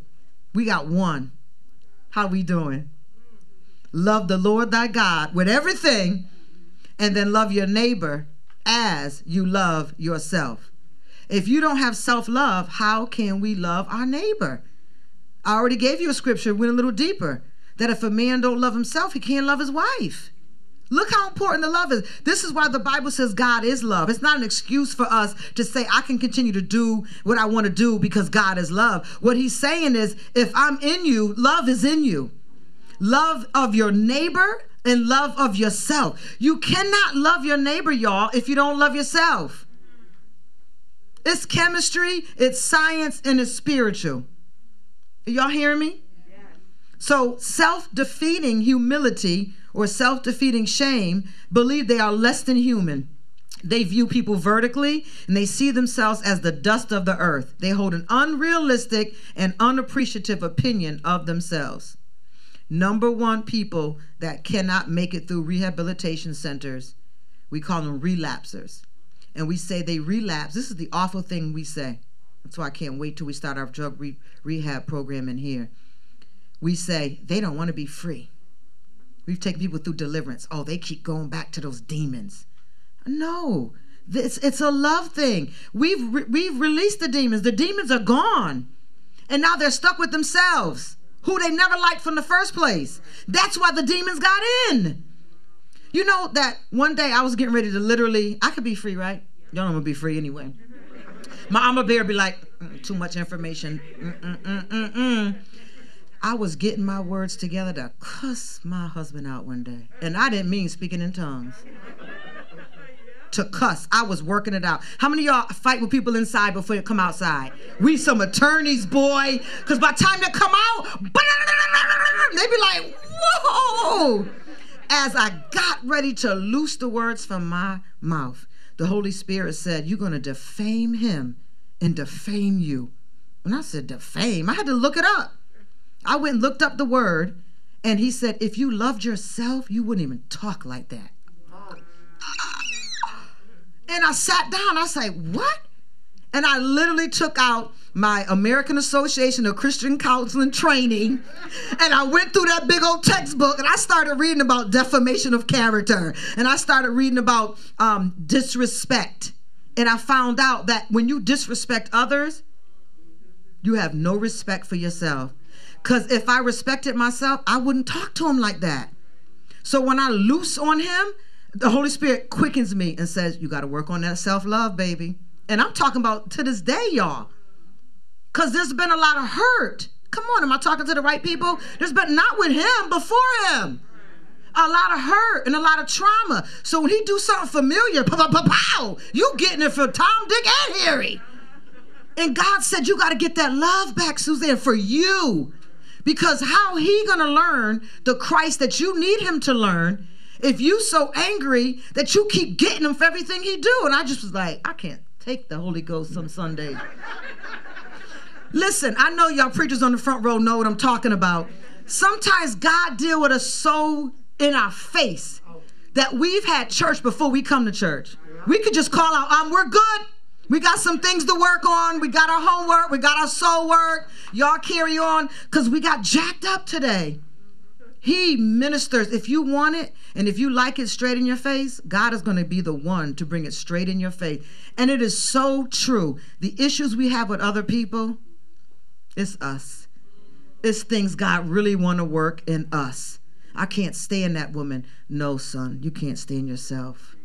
We got one. How we doing? Love the Lord thy God with everything and then love your neighbor as you love yourself. If you don't have self-love, how can we love our neighbor? I already gave you a scripture, went a little deeper, that if a man don't love himself, he can't love his wife. Look how important the love is. This is why the Bible says God is love. It's not an excuse for us to say, I can continue to do what I want to do because God is love. What he's saying is, if I'm in you, love is in you. Love of your neighbor and love of yourself. You cannot love your neighbor, y'all, if you don't love yourself. It's chemistry, it's science, and it's spiritual. Are y'all hearing me? So, self defeating humility or self defeating shame believe they are less than human. They view people vertically and they see themselves as the dust of the earth. They hold an unrealistic and unappreciative opinion of themselves. Number one, people that cannot make it through rehabilitation centers, we call them relapsers. And we say they relapse. This is the awful thing we say. That's why I can't wait till we start our drug re- rehab program in here. We say they don't want to be free. We've taken people through deliverance. Oh, they keep going back to those demons. No, this it's a love thing. We've re- we've released the demons. The demons are gone, and now they're stuck with themselves, who they never liked from the first place. That's why the demons got in. You know that one day I was getting ready to literally. I could be free, right? Y'all know I'm gonna be free anyway. My mama bear be like, mm, too much information. Mm-mm-mm-mm-mm. I was getting my words together to cuss my husband out one day. And I didn't mean speaking in tongues. To cuss. I was working it out. How many y'all fight with people inside before you come outside? We some attorneys, boy. Because by the time they come out, they be like, whoa. As I got ready to loose the words from my mouth, the Holy Spirit said, You're going to defame him and defame you. And I said, Defame? I had to look it up. I went and looked up the word, and he said, if you loved yourself, you wouldn't even talk like that. Oh. And I sat down. I said, what? And I literally took out my American Association of Christian Counseling training and I went through that big old textbook and I started reading about defamation of character and I started reading about um, disrespect. And I found out that when you disrespect others, you have no respect for yourself. Because if I respected myself, I wouldn't talk to him like that. So when I loose on him, the Holy Spirit quickens me and says, You got to work on that self love, baby. And I'm talking about to this day, y'all. Because there's been a lot of hurt. Come on, am I talking to the right people? There's been not with him, before him. A lot of hurt and a lot of trauma. So when he do something familiar, pow, you getting it from Tom, Dick, and Harry. And God said, you got to get that love back, Suzanne, for you. Because how he gonna learn the Christ that you need him to learn if you so angry that you keep getting him for everything he do? And I just was like, I can't take the Holy Ghost some Sundays. Listen, I know y'all preachers on the front row know what I'm talking about. Sometimes God deal with us so in our face that we've had church before we come to church. We could just call out, um, we're good. We got some things to work on. We got our homework. We got our soul work. Y'all carry on because we got jacked up today. He ministers. If you want it and if you like it straight in your face, God is going to be the one to bring it straight in your face. And it is so true. The issues we have with other people, it's us. It's things God really want to work in us. I can't stand that woman. No, son, you can't stand yourself.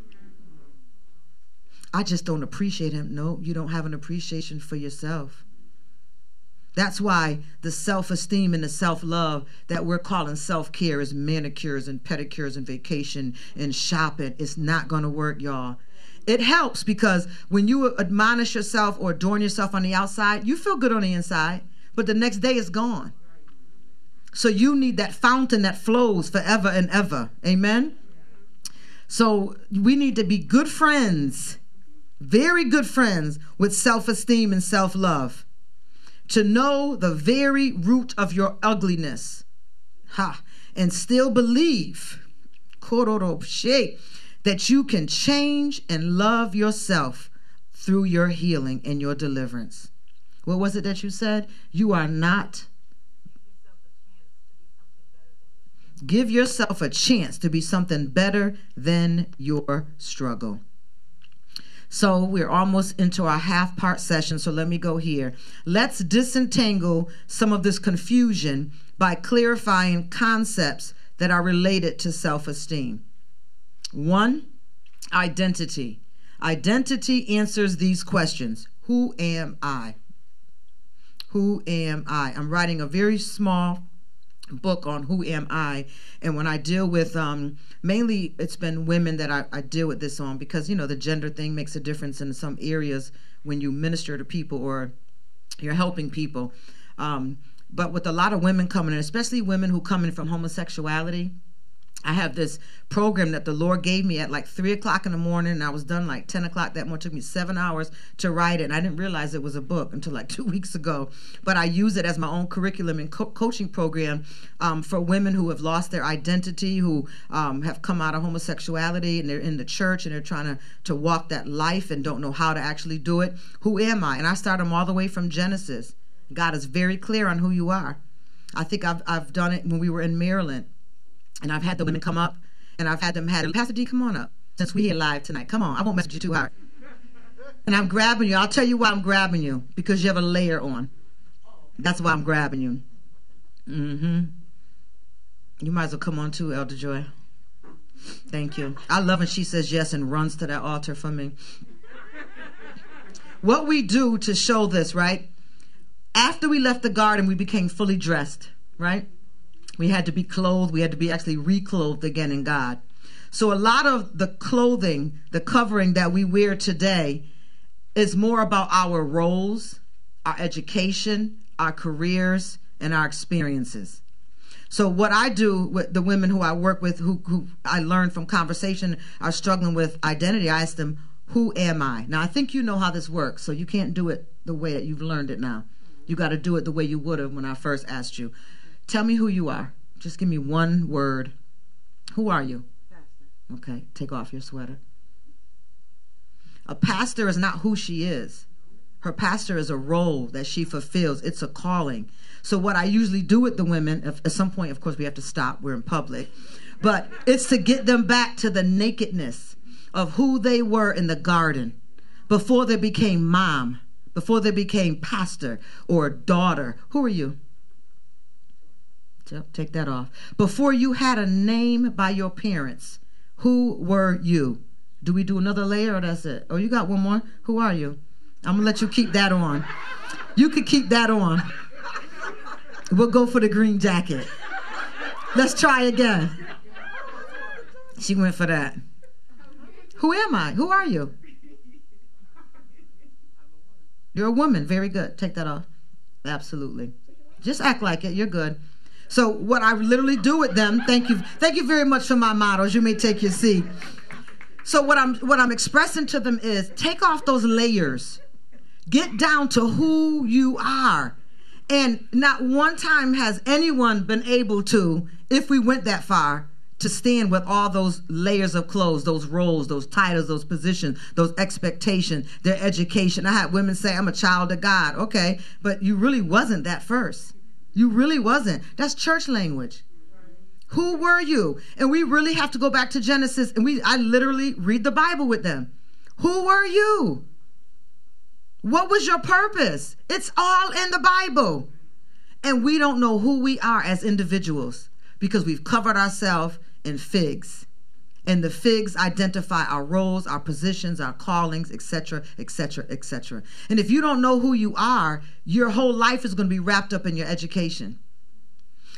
I just don't appreciate him. No, you don't have an appreciation for yourself. That's why the self esteem and the self love that we're calling self care is manicures and pedicures and vacation and shopping. It's not going to work, y'all. It helps because when you admonish yourself or adorn yourself on the outside, you feel good on the inside, but the next day it's gone. So you need that fountain that flows forever and ever. Amen? So we need to be good friends very good friends with self esteem and self love. To know the very root of your ugliness. Ha. And still believe that you can change and love yourself through your healing and your deliverance. What was it that you said? You are not. Give yourself a chance to be something better than your struggle. So we're almost into our half part session. So let me go here. Let's disentangle some of this confusion by clarifying concepts that are related to self esteem. One, identity. Identity answers these questions Who am I? Who am I? I'm writing a very small book on who am I. And when I deal with, um, mainly it's been women that I, I deal with this on because, you know, the gender thing makes a difference in some areas when you minister to people or you're helping people. Um, but with a lot of women coming in, especially women who come in from homosexuality, I have this program that the Lord gave me at like three o'clock in the morning, and I was done like ten o'clock that morning. It took me seven hours to write it, and I didn't realize it was a book until like two weeks ago. But I use it as my own curriculum and co- coaching program um, for women who have lost their identity, who um, have come out of homosexuality, and they're in the church and they're trying to to walk that life and don't know how to actually do it. Who am I? And I start them all the way from Genesis. God is very clear on who you are. I think I've I've done it when we were in Maryland and I've had the women come up, and I've had them had Pastor D, come on up, since we here live tonight. Come on, I won't mess with you too hard. And I'm grabbing you. I'll tell you why I'm grabbing you because you have a layer on. That's why I'm grabbing you. Mm-hmm. You might as well come on too, Elder Joy. Thank you. I love when she says yes and runs to that altar for me. What we do to show this, right? After we left the garden, we became fully dressed, right? We had to be clothed. We had to be actually reclothed again in God. So a lot of the clothing, the covering that we wear today is more about our roles, our education, our careers, and our experiences. So what I do with the women who I work with, who, who I learn from conversation, are struggling with identity. I ask them, "Who am I?" Now I think you know how this works, so you can't do it the way that you've learned it now. You got to do it the way you would have when I first asked you. Tell me who you are. Just give me one word. Who are you? Pastor. Okay, take off your sweater. A pastor is not who she is. Her pastor is a role that she fulfills. It's a calling. So what I usually do with the women, at some point, of course, we have to stop. We're in public, but it's to get them back to the nakedness of who they were in the garden before they became mom, before they became pastor or daughter. Who are you? Take that off. Before you had a name by your parents, who were you? Do we do another layer or that's it? Oh, you got one more? Who are you? I'm gonna let you keep that on. You could keep that on. We'll go for the green jacket. Let's try again. She went for that. Who am I? Who are you? You're a woman. Very good. Take that off. Absolutely. Just act like it. You're good. So what I literally do with them, thank you, thank you very much for my models. You may take your seat. So what I'm what I'm expressing to them is take off those layers. Get down to who you are. And not one time has anyone been able to, if we went that far, to stand with all those layers of clothes, those roles, those titles, those positions, those expectations, their education. I had women say, I'm a child of God. Okay, but you really wasn't that first. You really wasn't. That's church language. Who were you? And we really have to go back to Genesis and we I literally read the Bible with them. Who were you? What was your purpose? It's all in the Bible. And we don't know who we are as individuals because we've covered ourselves in figs. And the figs identify our roles, our positions, our callings, etc., etc., etc. And if you don't know who you are, your whole life is going to be wrapped up in your education.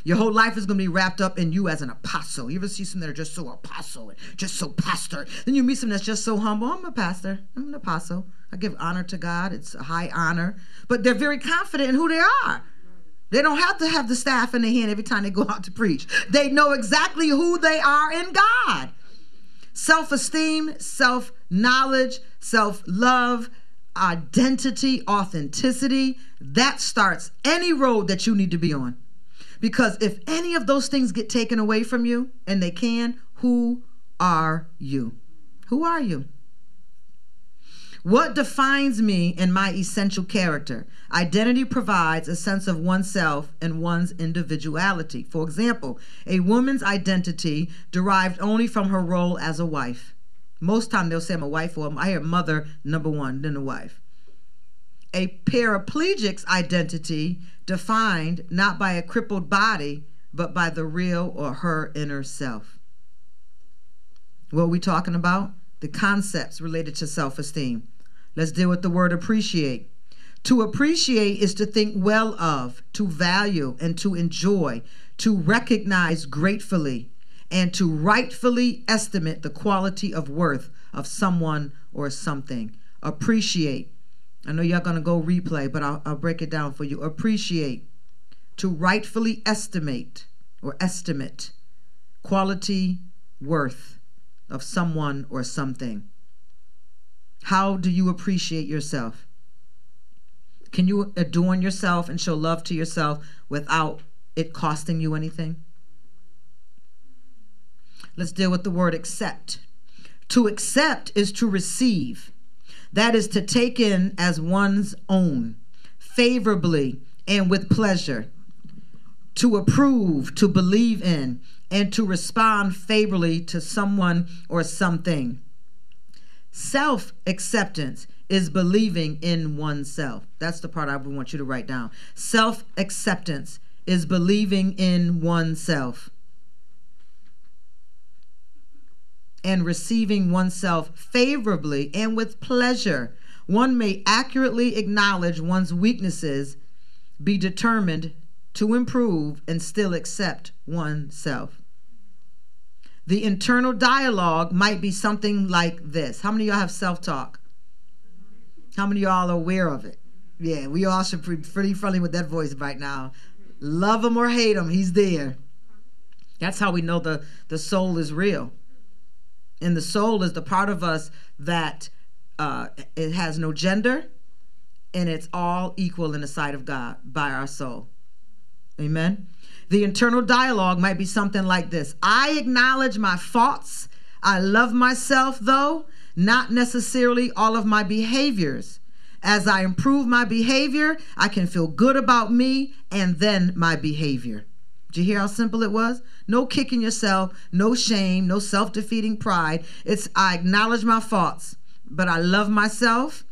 Your whole life is going to be wrapped up in you as an apostle. You ever see some that are just so apostle and just so pastor? Then you meet some that's just so humble. I'm a pastor. I'm an apostle. I give honor to God. It's a high honor. But they're very confident in who they are. They don't have to have the staff in their hand every time they go out to preach. They know exactly who they are in God self esteem, self knowledge, self love, identity, authenticity. That starts any road that you need to be on. Because if any of those things get taken away from you, and they can, who are you? Who are you? What defines me and my essential character? Identity provides a sense of oneself and one's individuality. For example, a woman's identity derived only from her role as a wife. Most time they'll say I'm a wife or I hear mother number one, then a wife. A paraplegic's identity defined not by a crippled body, but by the real or her inner self. What are we talking about? The concepts related to self esteem. Let's deal with the word appreciate. To appreciate is to think well of, to value, and to enjoy, to recognize gratefully, and to rightfully estimate the quality of worth of someone or something. Appreciate. I know y'all gonna go replay, but I'll, I'll break it down for you. Appreciate. To rightfully estimate or estimate quality, worth of someone or something. How do you appreciate yourself? Can you adorn yourself and show love to yourself without it costing you anything? Let's deal with the word accept. To accept is to receive, that is to take in as one's own, favorably and with pleasure. To approve, to believe in, and to respond favorably to someone or something. Self acceptance is believing in oneself. That's the part I would want you to write down. Self acceptance is believing in oneself and receiving oneself favorably and with pleasure. One may accurately acknowledge one's weaknesses, be determined to improve, and still accept oneself. The internal dialogue might be something like this. How many of y'all have self talk? How many of y'all are aware of it? Yeah, we all should be pretty friendly with that voice right now. Love him or hate him, he's there. That's how we know the, the soul is real. And the soul is the part of us that uh, it has no gender and it's all equal in the sight of God by our soul. Amen. The internal dialogue might be something like this I acknowledge my faults. I love myself, though, not necessarily all of my behaviors. As I improve my behavior, I can feel good about me and then my behavior. Did you hear how simple it was? No kicking yourself, no shame, no self defeating pride. It's I acknowledge my faults, but I love myself.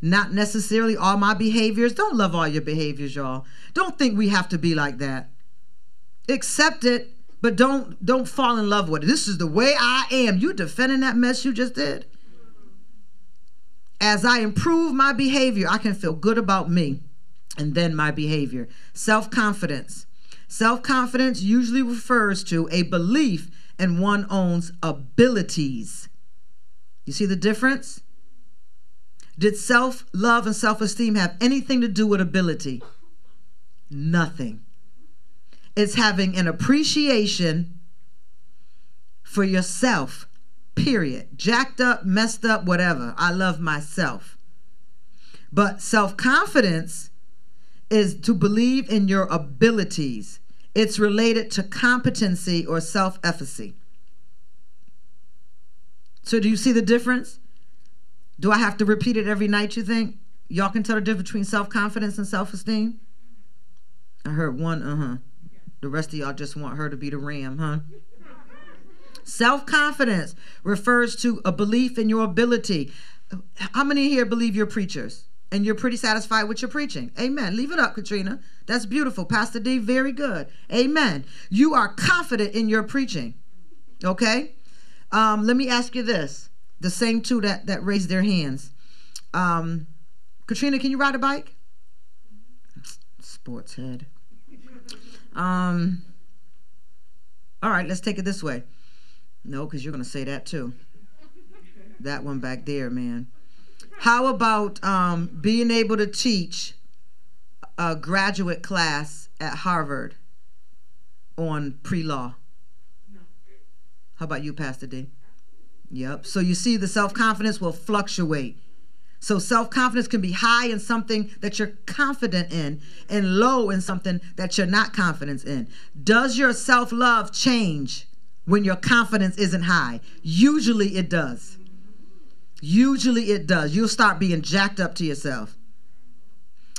Not necessarily all my behaviors. Don't love all your behaviors, y'all. Don't think we have to be like that. Accept it, but don't don't fall in love with it. This is the way I am. You defending that mess you just did? As I improve my behavior, I can feel good about me and then my behavior. Self confidence. Self confidence usually refers to a belief in one own's abilities. You see the difference? Did self love and self esteem have anything to do with ability? Nothing. It's having an appreciation for yourself, period. Jacked up, messed up, whatever. I love myself. But self confidence is to believe in your abilities. It's related to competency or self efficacy. So, do you see the difference? Do I have to repeat it every night, you think? Y'all can tell the difference between self confidence and self esteem? I heard one, uh huh. The rest of y'all just want her to be the ram, huh? Self confidence refers to a belief in your ability. How many here believe you're preachers? and you're pretty satisfied with your preaching. Amen. Leave it up, Katrina. That's beautiful. Pastor D, very good. Amen. You are confident in your preaching. Okay? Um, let me ask you this. The same two that, that raised their hands. Um, Katrina, can you ride a bike? Sports head. Um, all right, let's take it this way. No, because you're going to say that too. That one back there, man. How about um, being able to teach a graduate class at Harvard on pre law? How about you, Pastor D? Yep. So you see, the self confidence will fluctuate. So self confidence can be high in something that you're confident in and low in something that you're not confident in. Does your self love change when your confidence isn't high? Usually it does. Usually it does. You'll start being jacked up to yourself.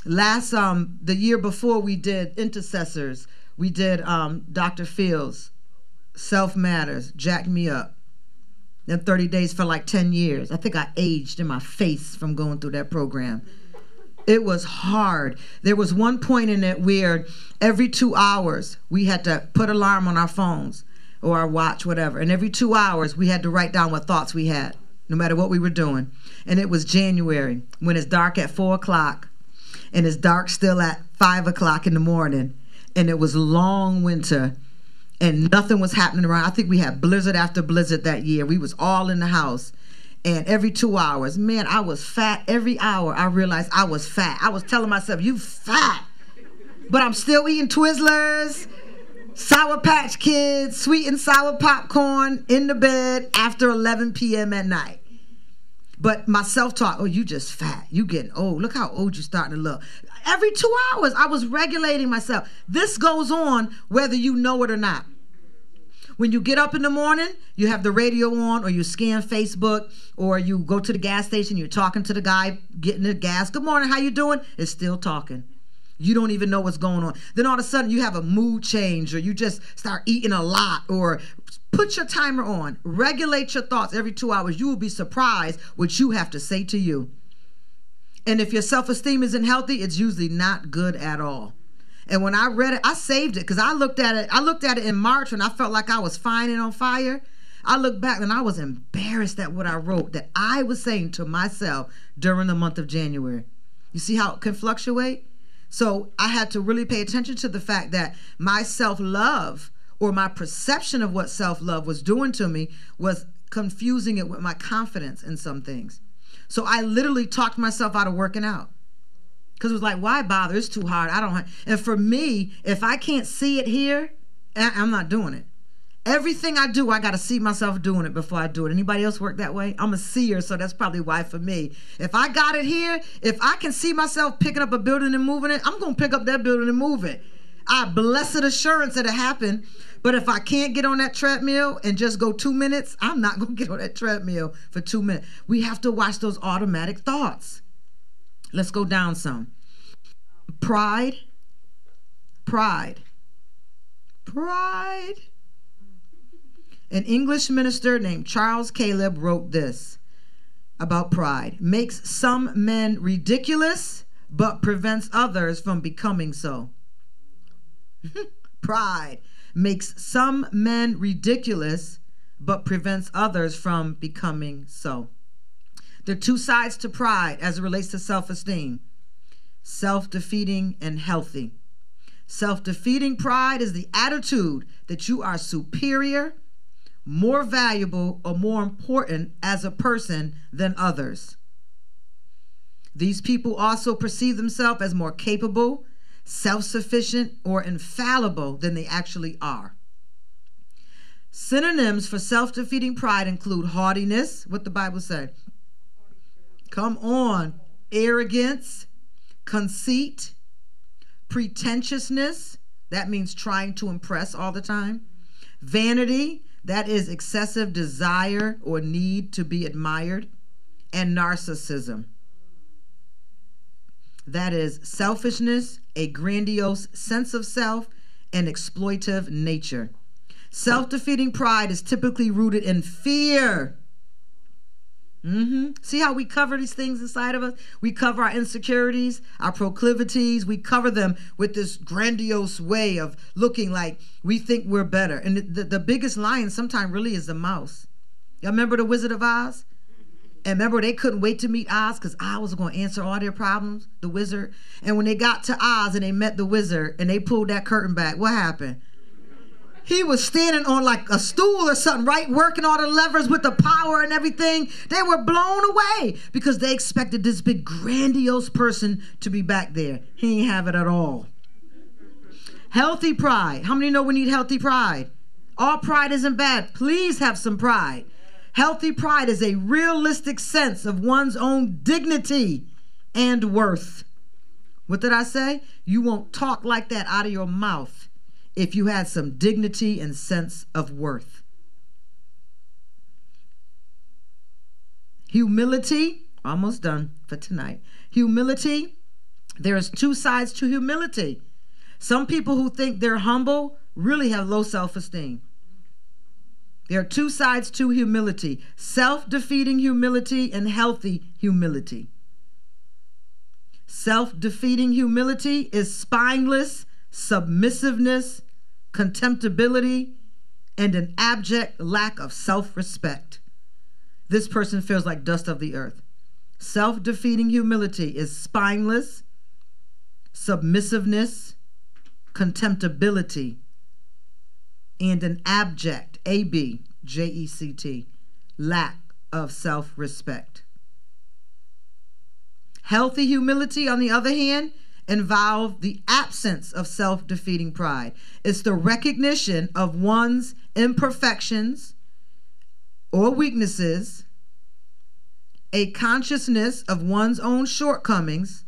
Last um the year before we did intercessors, we did um Dr. Phil's, Self Matters, jacked me up. Then 30 days for like 10 years. I think I aged in my face from going through that program. It was hard. There was one point in it where every two hours we had to put alarm on our phones or our watch, whatever. And every two hours we had to write down what thoughts we had no matter what we were doing. And it was January when it's dark at four o'clock and it's dark still at five o'clock in the morning. And it was long winter and nothing was happening around. I think we had blizzard after blizzard that year. We was all in the house. And every two hours, man, I was fat. Every hour, I realized I was fat. I was telling myself, "You fat," but I'm still eating Twizzlers, Sour Patch Kids, sweet and sour popcorn in the bed after 11 p.m. at night. But my self talk, oh, you just fat. You getting old. Look how old you're starting to look. Every two hours, I was regulating myself. This goes on whether you know it or not. When you get up in the morning, you have the radio on, or you scan Facebook, or you go to the gas station, you're talking to the guy getting the gas. Good morning, how you doing? It's still talking. You don't even know what's going on. Then all of a sudden you have a mood change, or you just start eating a lot, or Put your timer on. Regulate your thoughts every two hours. You will be surprised what you have to say to you. And if your self esteem isn't healthy, it's usually not good at all. And when I read it, I saved it because I looked at it. I looked at it in March when I felt like I was fine and on fire. I looked back and I was embarrassed at what I wrote that I was saying to myself during the month of January. You see how it can fluctuate? So I had to really pay attention to the fact that my self love or my perception of what self love was doing to me was confusing it with my confidence in some things. So I literally talked myself out of working out. Because it was like, why bother? It's too hard. I don't. Have... And for me, if I can't see it here, eh, I'm not doing it. Everything I do, I got to see myself doing it before I do it. Anybody else work that way? I'm a seer, so that's probably why for me. If I got it here, if I can see myself picking up a building and moving it, I'm going to pick up that building and move it. I blessed assurance that it happened but if I can't get on that treadmill and just go two minutes, I'm not going to get on that treadmill for two minutes. We have to watch those automatic thoughts. Let's go down some. Pride. Pride. Pride. An English minister named Charles Caleb wrote this about pride makes some men ridiculous, but prevents others from becoming so. pride makes some men ridiculous, but prevents others from becoming so. There are two sides to pride as it relates to self esteem self defeating and healthy. Self defeating pride is the attitude that you are superior, more valuable, or more important as a person than others. These people also perceive themselves as more capable, self sufficient, or infallible than they actually are. Synonyms for self defeating pride include haughtiness, what the Bible say. Come on, arrogance, conceit, pretentiousness, that means trying to impress all the time, vanity, that is excessive desire or need to be admired, and narcissism. That is selfishness, a grandiose sense of self, and exploitive nature. Self defeating pride is typically rooted in fear. Mm-hmm. See how we cover these things inside of us? We cover our insecurities, our proclivities. We cover them with this grandiose way of looking like we think we're better. And the, the, the biggest lion sometimes really is the mouse. Y'all remember the Wizard of Oz? And remember, they couldn't wait to meet Oz because Oz was going to answer all their problems, the wizard. And when they got to Oz and they met the wizard and they pulled that curtain back, what happened? He was standing on like a stool or something, right? Working all the levers with the power and everything. They were blown away because they expected this big, grandiose person to be back there. He ain't have it at all. Healthy pride. How many know we need healthy pride? All pride isn't bad. Please have some pride. Healthy pride is a realistic sense of one's own dignity and worth. What did I say? You won't talk like that out of your mouth if you had some dignity and sense of worth. Humility, almost done for tonight. Humility, there's two sides to humility. Some people who think they're humble really have low self esteem. There are two sides to humility self defeating humility and healthy humility. Self defeating humility is spineless, submissiveness, contemptibility, and an abject lack of self respect. This person feels like dust of the earth. Self defeating humility is spineless, submissiveness, contemptibility, and an abject, A B J E C T, lack of self respect. Healthy humility, on the other hand, involves the absence of self defeating pride. It's the recognition of one's imperfections or weaknesses, a consciousness of one's own shortcomings,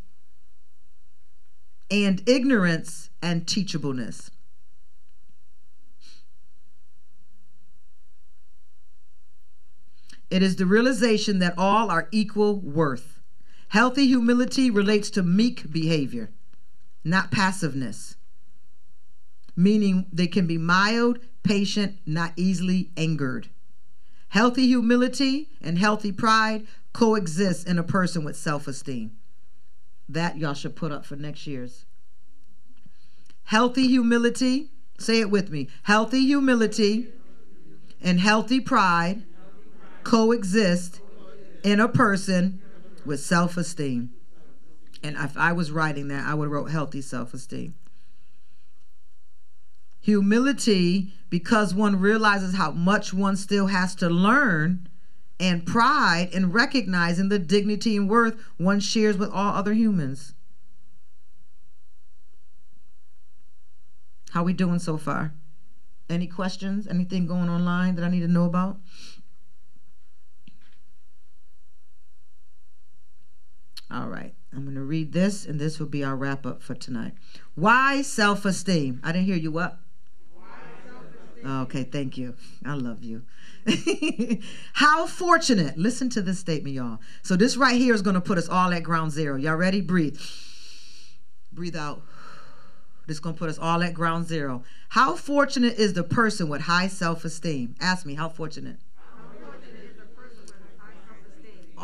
and ignorance and teachableness. It is the realization that all are equal worth. Healthy humility relates to meek behavior, not passiveness, meaning they can be mild, patient, not easily angered. Healthy humility and healthy pride coexist in a person with self esteem. That y'all should put up for next year's. Healthy humility, say it with me healthy humility and healthy pride coexist in a person with self esteem. And if I was writing that, I would have wrote healthy self esteem. Humility, because one realizes how much one still has to learn, and pride in recognizing the dignity and worth one shares with all other humans. How we doing so far? Any questions? Anything going online that I need to know about? All right. I'm going to read this, and this will be our wrap up for tonight. Why self esteem? I didn't hear you what? Okay, thank you. I love you. How fortunate. Listen to this statement, y'all. So, this right here is going to put us all at ground zero. Y'all ready? Breathe. Breathe out. This is going to put us all at ground zero. How fortunate is the person with high self esteem? Ask me, how fortunate?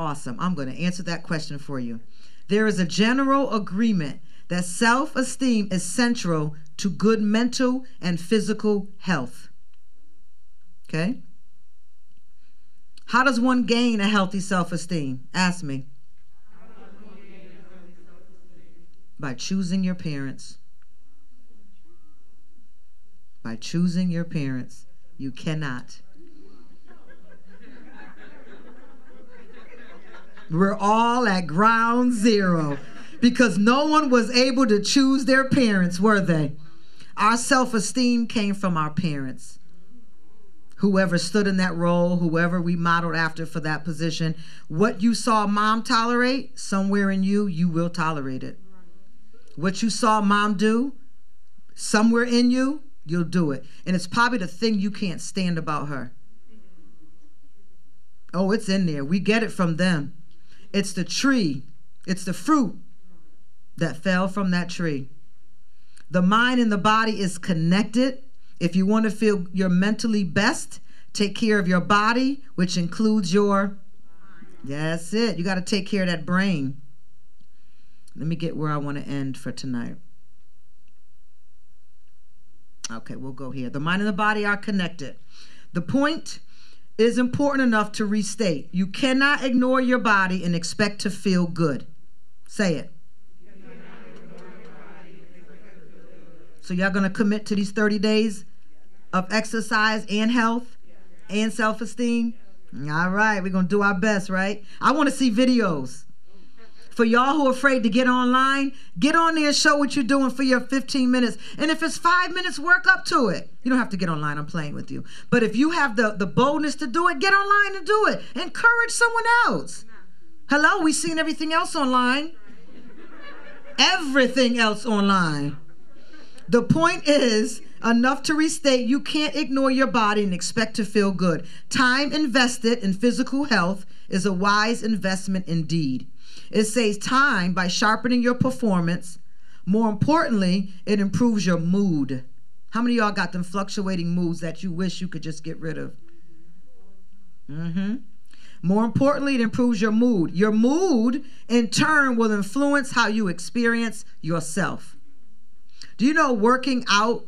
Awesome. I'm going to answer that question for you. There is a general agreement that self esteem is central to good mental and physical health. Okay? How does one gain a healthy self esteem? Ask me. By choosing your parents. By choosing your parents. You cannot. We're all at ground zero because no one was able to choose their parents, were they? Our self esteem came from our parents whoever stood in that role, whoever we modeled after for that position. What you saw mom tolerate, somewhere in you, you will tolerate it. What you saw mom do, somewhere in you, you'll do it. And it's probably the thing you can't stand about her. Oh, it's in there. We get it from them. It's the tree, it's the fruit that fell from that tree. The mind and the body is connected if you want to feel your mentally best, take care of your body, which includes your. That's it. You got to take care of that brain. Let me get where I want to end for tonight. Okay, we'll go here. The mind and the body are connected. The point is important enough to restate. You cannot ignore your body and expect to feel good. Say it. So y'all gonna commit to these 30 days of exercise and health and self esteem? All right, we're to do our best, right? I want to see videos. For y'all who are afraid to get online, get on there and show what you're doing for your 15 minutes. And if it's five minutes, work up to it. You don't have to get online, I'm playing with you. But if you have the, the boldness to do it, get online and do it. Encourage someone else. Hello, we've seen everything else online. Everything else online. The point is, enough to restate you can't ignore your body and expect to feel good. Time invested in physical health is a wise investment indeed. It saves time by sharpening your performance. More importantly, it improves your mood. How many y'all got them fluctuating moods that you wish you could just get rid of? Mm-hmm. More importantly, it improves your mood. Your mood, in turn, will influence how you experience yourself. Do you know working out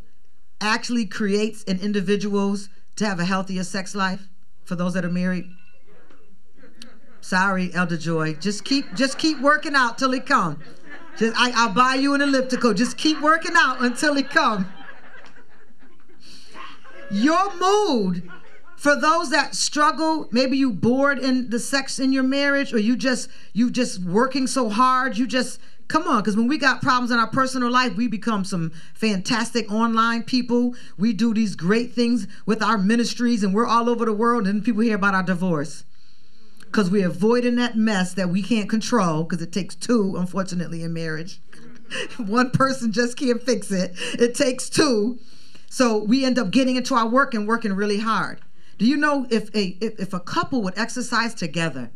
actually creates in individuals to have a healthier sex life for those that are married? Sorry, Elder Joy. Just keep just keep working out till he come. Just I, I'll buy you an elliptical. Just keep working out until he come. Your mood for those that struggle maybe you bored in the sex in your marriage or you just you just working so hard you just Come on, because when we got problems in our personal life, we become some fantastic online people. We do these great things with our ministries, and we're all over the world, and people hear about our divorce. Because we're avoiding that mess that we can't control, because it takes two, unfortunately, in marriage. One person just can't fix it, it takes two. So we end up getting into our work and working really hard. Do you know if a if, if a couple would exercise together,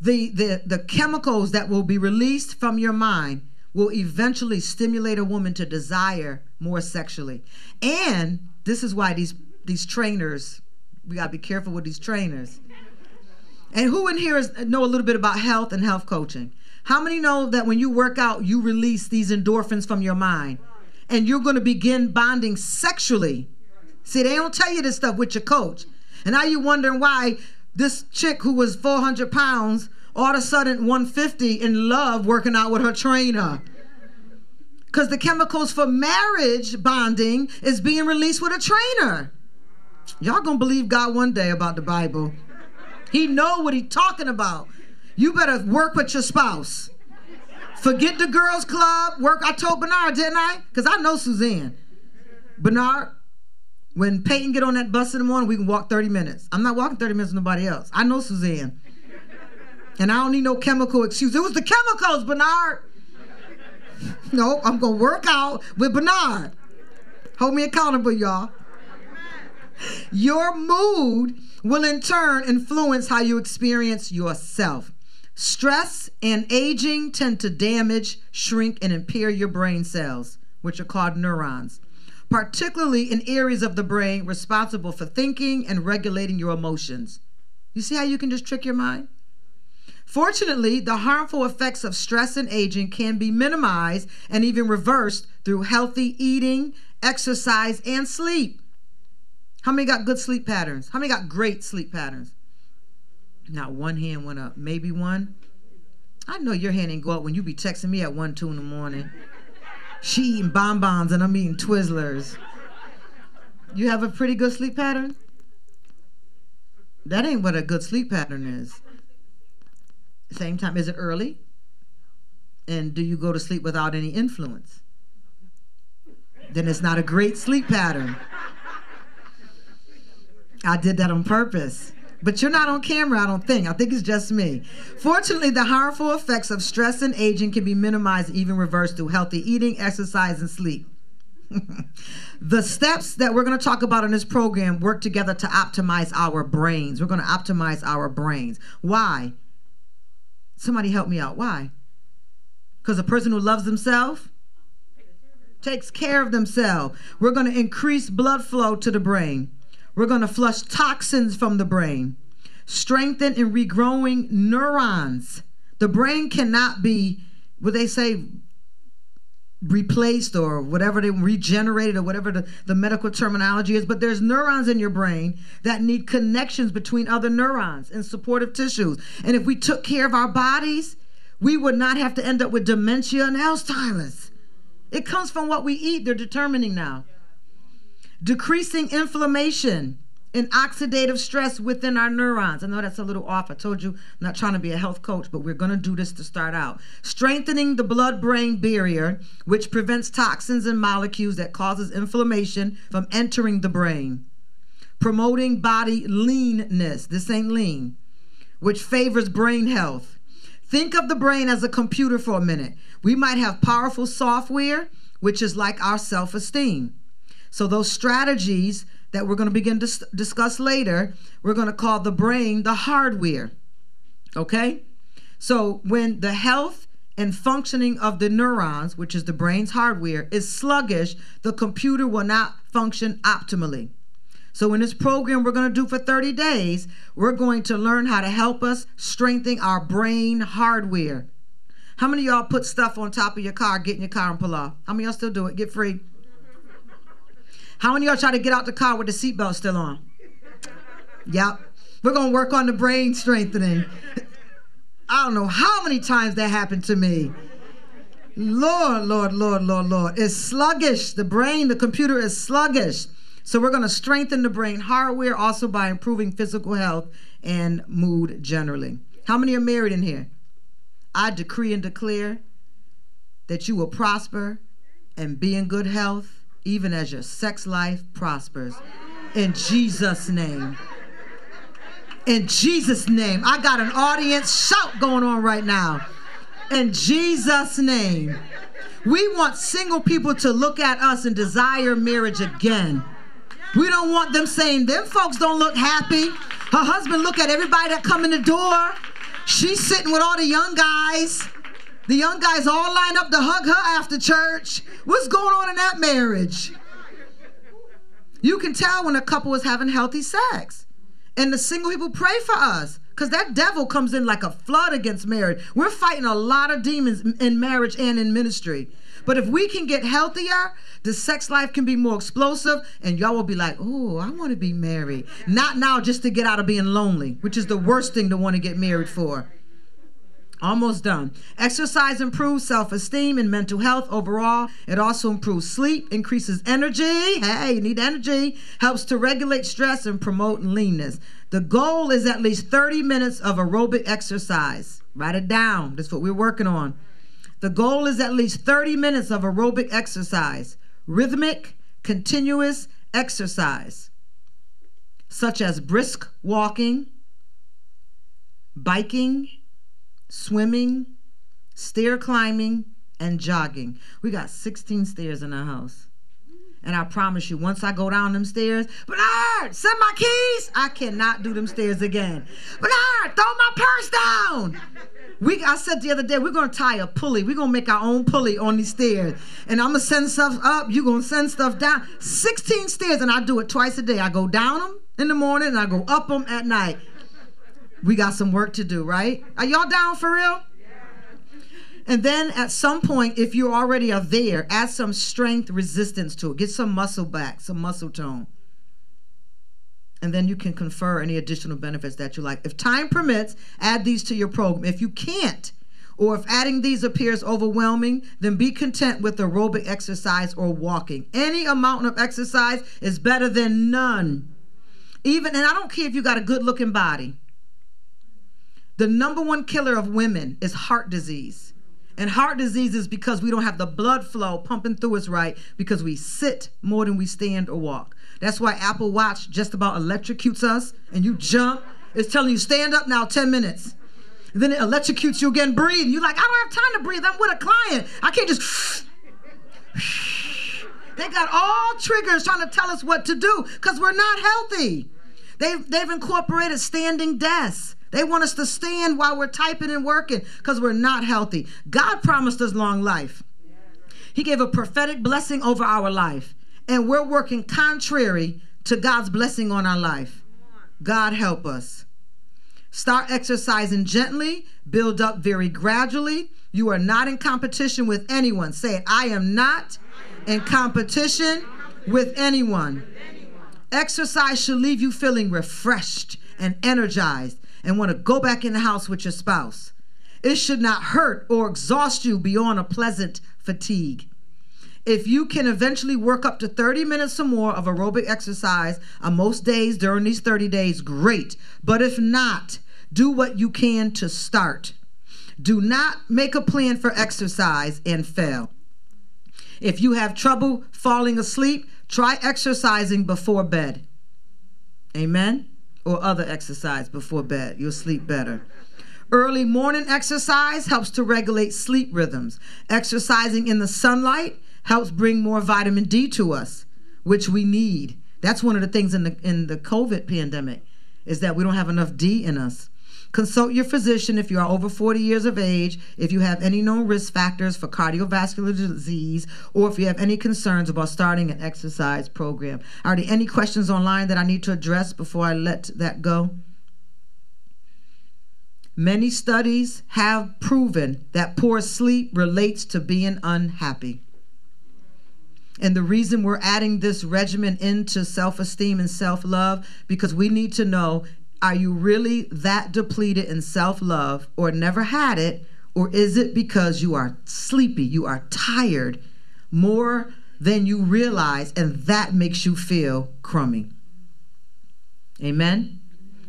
the, the, the chemicals that will be released from your mind will eventually stimulate a woman to desire more sexually. And this is why these these trainers, we gotta be careful with these trainers. And who in here is, know a little bit about health and health coaching? How many know that when you work out, you release these endorphins from your mind, and you're going to begin bonding sexually? See, they don't tell you this stuff with your coach, and now you're wondering why this chick who was 400 pounds all of a sudden 150 in love working out with her trainer. Because the chemicals for marriage bonding is being released with a trainer. Y'all gonna believe god one day about the bible he know what he talking about you better work with your spouse forget the girls club work i told bernard didn't i because i know suzanne bernard when Peyton get on that bus in the morning, we can walk 30 minutes. I'm not walking 30 minutes with nobody else. I know Suzanne. And I don't need no chemical excuse. It was the chemicals, Bernard. no, I'm going to work out with Bernard. Hold me accountable, y'all. Your mood will in turn influence how you experience yourself. Stress and aging tend to damage, shrink, and impair your brain cells, which are called neurons, particularly in areas of the brain responsible for thinking and regulating your emotions. You see how you can just trick your mind? Fortunately, the harmful effects of stress and aging can be minimized and even reversed through healthy eating, exercise, and sleep. How many got good sleep patterns? How many got great sleep patterns? Not one hand went up, maybe one. I know your hand ain't go up when you be texting me at 1, 2 in the morning. She eating bonbons and I'm eating Twizzlers. You have a pretty good sleep pattern? That ain't what a good sleep pattern is. Same time, is it early? And do you go to sleep without any influence? Then it's not a great sleep pattern. I did that on purpose. But you're not on camera, I don't think. I think it's just me. Fortunately, the harmful effects of stress and aging can be minimized, even reversed through healthy eating, exercise, and sleep. the steps that we're going to talk about in this program work together to optimize our brains. We're going to optimize our brains. Why? Somebody help me out. Why? Because a person who loves themselves takes care of themselves. We're going to increase blood flow to the brain. We're going to flush toxins from the brain, strengthen and regrowing neurons. The brain cannot be, what they say, replaced or whatever they regenerated or whatever the, the medical terminology is but there's neurons in your brain that need connections between other neurons and supportive tissues. And if we took care of our bodies we would not have to end up with dementia and alzheimer's. It comes from what we eat they're determining now decreasing inflammation and oxidative stress within our neurons. I know that's a little off. I told you I'm not trying to be a health coach, but we're going to do this to start out. Strengthening the blood-brain barrier, which prevents toxins and molecules that causes inflammation from entering the brain. Promoting body leanness. This ain't lean, which favors brain health. Think of the brain as a computer for a minute. We might have powerful software, which is like our self-esteem. So those strategies that we're going to begin to discuss later, we're going to call the brain the hardware. Okay? So when the health and functioning of the neurons, which is the brain's hardware, is sluggish, the computer will not function optimally. So, in this program we're going to do for 30 days, we're going to learn how to help us strengthen our brain hardware. How many y'all put stuff on top of your car, get in your car and pull off? How many y'all still do it? Get free. How many y'all try to get out the car with the seatbelt still on? Yep. We're going to work on the brain strengthening. I don't know how many times that happened to me. Lord, Lord, Lord, Lord, Lord. It's sluggish. The brain, the computer is sluggish. So we're going to strengthen the brain hardware also by improving physical health and mood generally. How many are married in here? I decree and declare that you will prosper and be in good health even as your sex life prospers. In Jesus' name. In Jesus' name. I got an audience shout going on right now. In Jesus' name. We want single people to look at us and desire marriage again. We don't want them saying, them folks don't look happy. Her husband look at everybody that come in the door. She's sitting with all the young guys. The young guys all line up to hug her after church. What's going on in that marriage? You can tell when a couple is having healthy sex. And the single people pray for us because that devil comes in like a flood against marriage. We're fighting a lot of demons in marriage and in ministry. But if we can get healthier, the sex life can be more explosive, and y'all will be like, oh, I want to be married. Not now just to get out of being lonely, which is the worst thing to want to get married for. Almost done. Exercise improves self esteem and mental health overall. It also improves sleep, increases energy. Hey, you need energy. Helps to regulate stress and promote leanness. The goal is at least 30 minutes of aerobic exercise. Write it down. That's what we're working on. The goal is at least 30 minutes of aerobic exercise, rhythmic, continuous exercise, such as brisk walking, biking swimming, stair climbing, and jogging. We got 16 stairs in our house. And I promise you, once I go down them stairs, Bernard, send my keys. I cannot do them stairs again. Bernard, throw my purse down. We, I said the other day, we're gonna tie a pulley. We're gonna make our own pulley on these stairs. And I'm gonna send stuff up, you're gonna send stuff down. 16 stairs, and I do it twice a day. I go down them in the morning and I go up them at night. We got some work to do, right? Are y'all down for real? And then at some point, if you already are there, add some strength resistance to it. Get some muscle back, some muscle tone. And then you can confer any additional benefits that you like. If time permits, add these to your program. If you can't, or if adding these appears overwhelming, then be content with aerobic exercise or walking. Any amount of exercise is better than none. Even, and I don't care if you got a good looking body. The number one killer of women is heart disease. And heart disease is because we don't have the blood flow pumping through us right because we sit more than we stand or walk. That's why Apple Watch just about electrocutes us and you jump. It's telling you stand up now 10 minutes. And then it electrocutes you again, breathe. You're like, I don't have time to breathe. I'm with a client. I can't just. they got all triggers trying to tell us what to do because we're not healthy. They've, they've incorporated standing desks. They want us to stand while we're typing and working because we're not healthy. God promised us long life. He gave a prophetic blessing over our life, and we're working contrary to God's blessing on our life. God help us. Start exercising gently, build up very gradually. You are not in competition with anyone. Say it I am not in competition with anyone. Exercise should leave you feeling refreshed and energized and want to go back in the house with your spouse. It should not hurt or exhaust you beyond a pleasant fatigue. If you can eventually work up to 30 minutes or more of aerobic exercise on most days during these 30 days, great. But if not, do what you can to start. Do not make a plan for exercise and fail. If you have trouble falling asleep, try exercising before bed. Amen or other exercise before bed. You'll sleep better. Early morning exercise helps to regulate sleep rhythms. Exercising in the sunlight helps bring more vitamin D to us, which we need. That's one of the things in the in the COVID pandemic is that we don't have enough D in us. Consult your physician if you are over 40 years of age, if you have any known risk factors for cardiovascular disease, or if you have any concerns about starting an exercise program. Are there any questions online that I need to address before I let that go? Many studies have proven that poor sleep relates to being unhappy. And the reason we're adding this regimen into self esteem and self love, because we need to know are you really that depleted in self love or never had it? Or is it because you are sleepy, you are tired more than you realize, and that makes you feel crummy? Amen?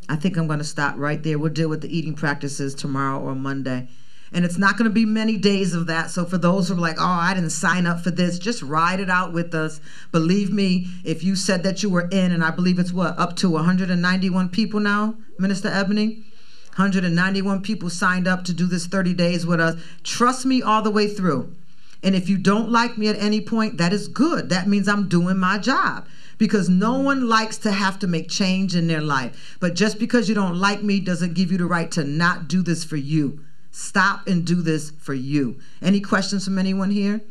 I think I'm going to stop right there. We'll deal with the eating practices tomorrow or Monday. And it's not going to be many days of that. So for those who are like, oh, I didn't sign up for this, just ride it out with us. Believe me, if you said that you were in, and I believe it's what, up to 191 people now, Minister Ebony? 191 people signed up to do this 30 days with us. Trust me all the way through. And if you don't like me at any point, that is good. That means I'm doing my job because no one likes to have to make change in their life. But just because you don't like me doesn't give you the right to not do this for you. Stop and do this for you. Any questions from anyone here?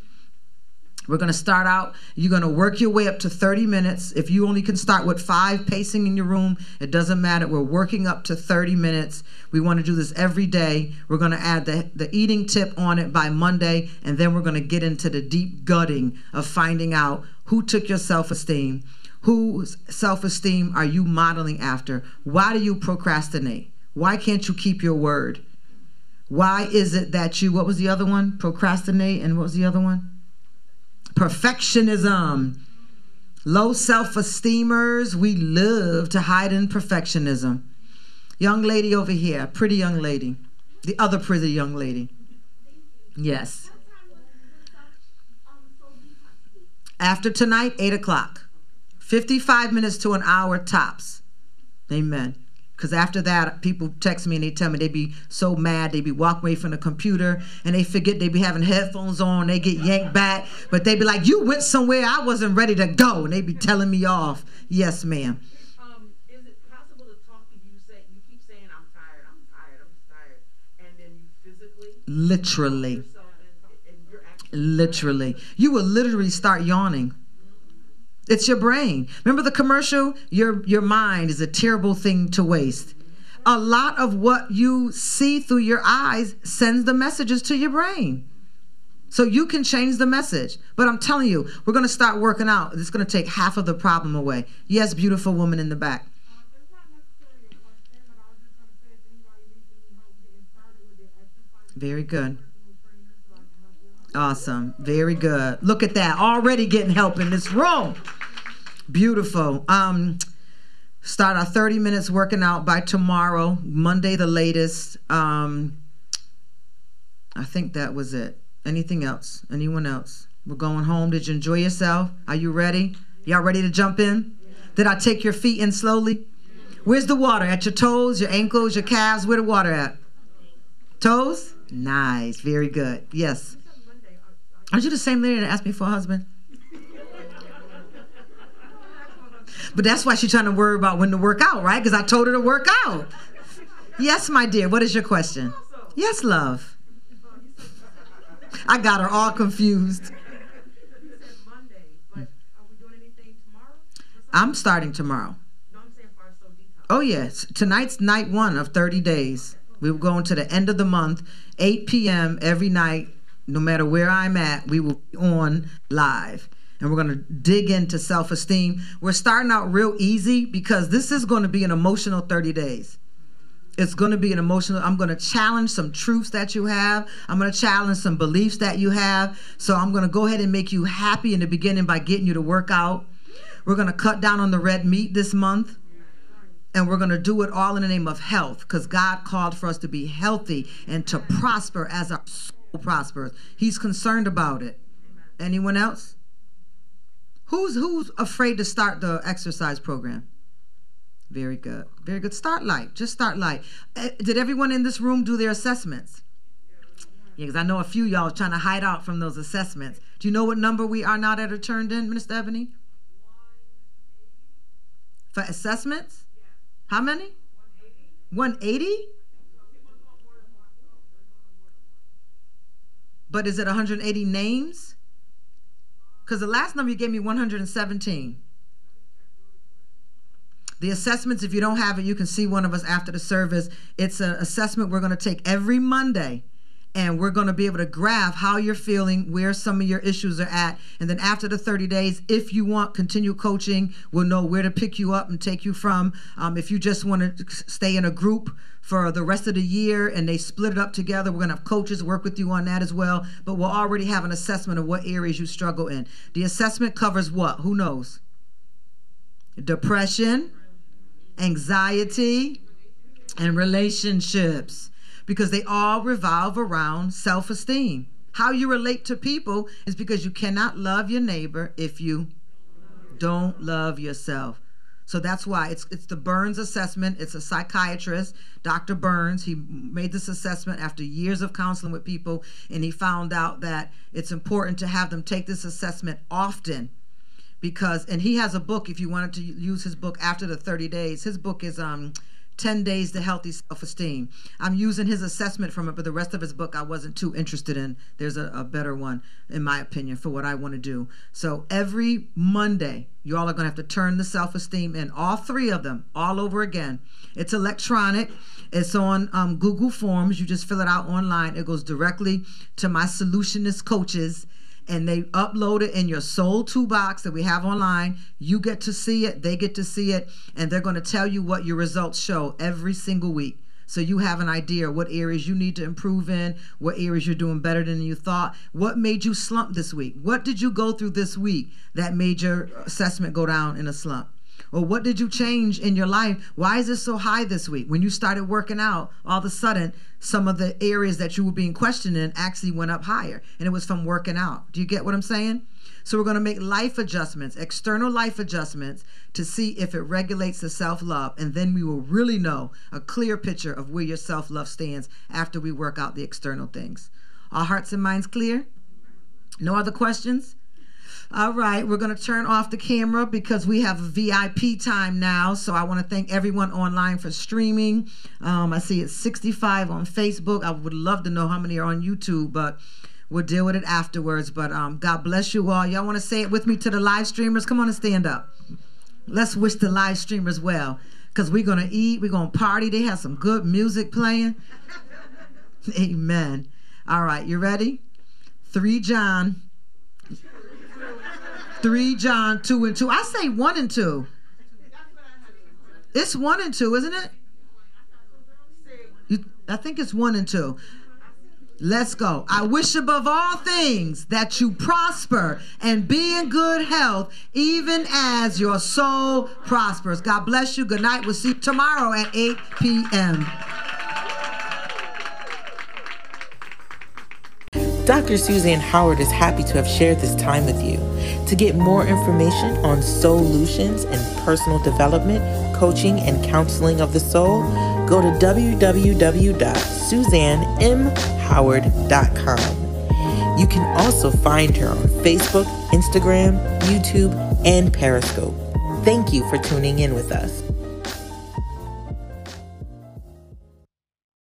We're going to start out. You're going to work your way up to 30 minutes. If you only can start with five pacing in your room, it doesn't matter. We're working up to 30 minutes. We want to do this every day. We're going to add the, the eating tip on it by Monday, and then we're going to get into the deep gutting of finding out who took your self esteem. Whose self esteem are you modeling after? Why do you procrastinate? Why can't you keep your word? Why is it that you, what was the other one? Procrastinate, and what was the other one? Perfectionism. Low self esteemers, we love to hide in perfectionism. Young lady over here, pretty young lady. The other pretty young lady. Yes. After tonight, 8 o'clock. 55 minutes to an hour tops. Amen Because after that, people text me and they tell me they be so mad. They be walking away from the computer and they forget they be having headphones on. They get yanked back. But they be like, You went somewhere I wasn't ready to go. And they be telling me off. Yes, ma'am. Um, is it possible to talk to you? You keep saying I'm tired, I'm tired, I'm tired, and then you physically Literally. yourself and, and you're actually Literally. You will literally start yawning. It's your brain. Remember the commercial? Your your mind is a terrible thing to waste. A lot of what you see through your eyes sends the messages to your brain. So you can change the message. But I'm telling you, we're going to start working out. It's going to take half of the problem away. Yes, beautiful woman in the back. Very good. personal trainer, so I can help you. Awesome. Very good. Look at that. Already getting help in this room. Beautiful. Um start our 30 minutes working out by tomorrow, Monday the latest. Um I think that was it. Anything else? Anyone else? We're going home. Did you enjoy yourself? Are you ready? Y'all ready to jump in? Did I take your feet in slowly? Where's the water? At your toes, your ankles, your calves? Where the water at? Toes? Nice. Very good. Yes. Aren't you the same lady that asked me for a husband? But that's why she's trying to worry about when to work out, right? Because I told her to work out. Yes, my dear. What is your question? Yes, love. I got her all confused. I'm starting tomorrow. Oh, yes. Tonight's night one of 30 days. We will go into the end of the month, 8 p.m. every night, no matter where I'm at, we will be on live. And we're going to dig into self esteem. We're starting out real easy because this is going to be an emotional 30 days. It's going to be an emotional. I'm going to challenge some truths that you have. I'm going to challenge some beliefs that you have. So I'm going to go ahead and make you happy in the beginning by getting you to work out. We're going to cut down on the red meat this month and we're going to do it all in the name of health because God called for us to be healthy and to prosper as our soul prospers. He's concerned about it. Anyone else? Who's who's afraid to start the exercise program? Very good. Very good. Start light. Just start light. Eh, Did everyone in this room do their assessments? Yeah, because I know a few y'all trying to hide out from those assessments. Do you know what number we are not that are turned in, Minister Ebony? For assessments? How many? 180? But is it 180 names? Because the last number you gave me 117. The assessments, if you don't have it, you can see one of us after the service. It's an assessment we're going to take every Monday. And we're going to be able to graph how you're feeling, where some of your issues are at. And then after the 30 days, if you want continued coaching, we'll know where to pick you up and take you from. Um, if you just want to stay in a group for the rest of the year and they split it up together, we're going to have coaches work with you on that as well. But we'll already have an assessment of what areas you struggle in. The assessment covers what? Who knows? Depression, anxiety, and relationships because they all revolve around self esteem. How you relate to people is because you cannot love your neighbor if you don't love yourself. So that's why it's it's the Burns assessment. It's a psychiatrist, Dr. Burns. He made this assessment after years of counseling with people, and he found out that it's important to have them take this assessment often because and he has a book if you wanted to use his book after the 30 days his book is um 10 days to healthy self-esteem. I'm using his assessment from it but the rest of his book i wasn't too interested in. There's a, a better one in my opinion for what i want to do. So every monday you all are going to have to turn the self-esteem in all three of them all over again. It's electronic. It's on um, google forms. You just fill it out online. It goes directly to my solutionist coaches and they upload it in your soul toolbox that we have online. You get to see it, they get to see it, and they're going to tell you what your results show every single week. So you have an idea what areas you need to improve in, what areas you're doing better than you thought. What made you slump this week? What did you go through this week that made your assessment go down in a slump? Or what did you change in your life? Why is it so high this week? When you started working out, all of a sudden, some of the areas that you were being questioned in actually went up higher. And it was from working out. Do you get what I'm saying? So we're going to make life adjustments, external life adjustments to see if it regulates the self-love and then we will really know a clear picture of where your self-love stands after we work out the external things. Our hearts and minds clear? No other questions? All right, we're going to turn off the camera because we have VIP time now. So I want to thank everyone online for streaming. Um, I see it's 65 on Facebook. I would love to know how many are on YouTube, but we'll deal with it afterwards. But um, God bless you all. Y'all want to say it with me to the live streamers? Come on and stand up. Let's wish the live streamers well because we're going to eat, we're going to party. They have some good music playing. Amen. All right, you ready? 3 John 3 John 2 and 2. I say 1 and 2. It's 1 and 2, isn't it? You, I think it's 1 and 2. Let's go. I wish above all things that you prosper and be in good health, even as your soul prospers. God bless you. Good night. We'll see you tomorrow at 8 p.m. Dr. Suzanne Howard is happy to have shared this time with you. To get more information on solutions and personal development, coaching, and counseling of the soul, go to www.suzannemhoward.com. You can also find her on Facebook, Instagram, YouTube, and Periscope. Thank you for tuning in with us.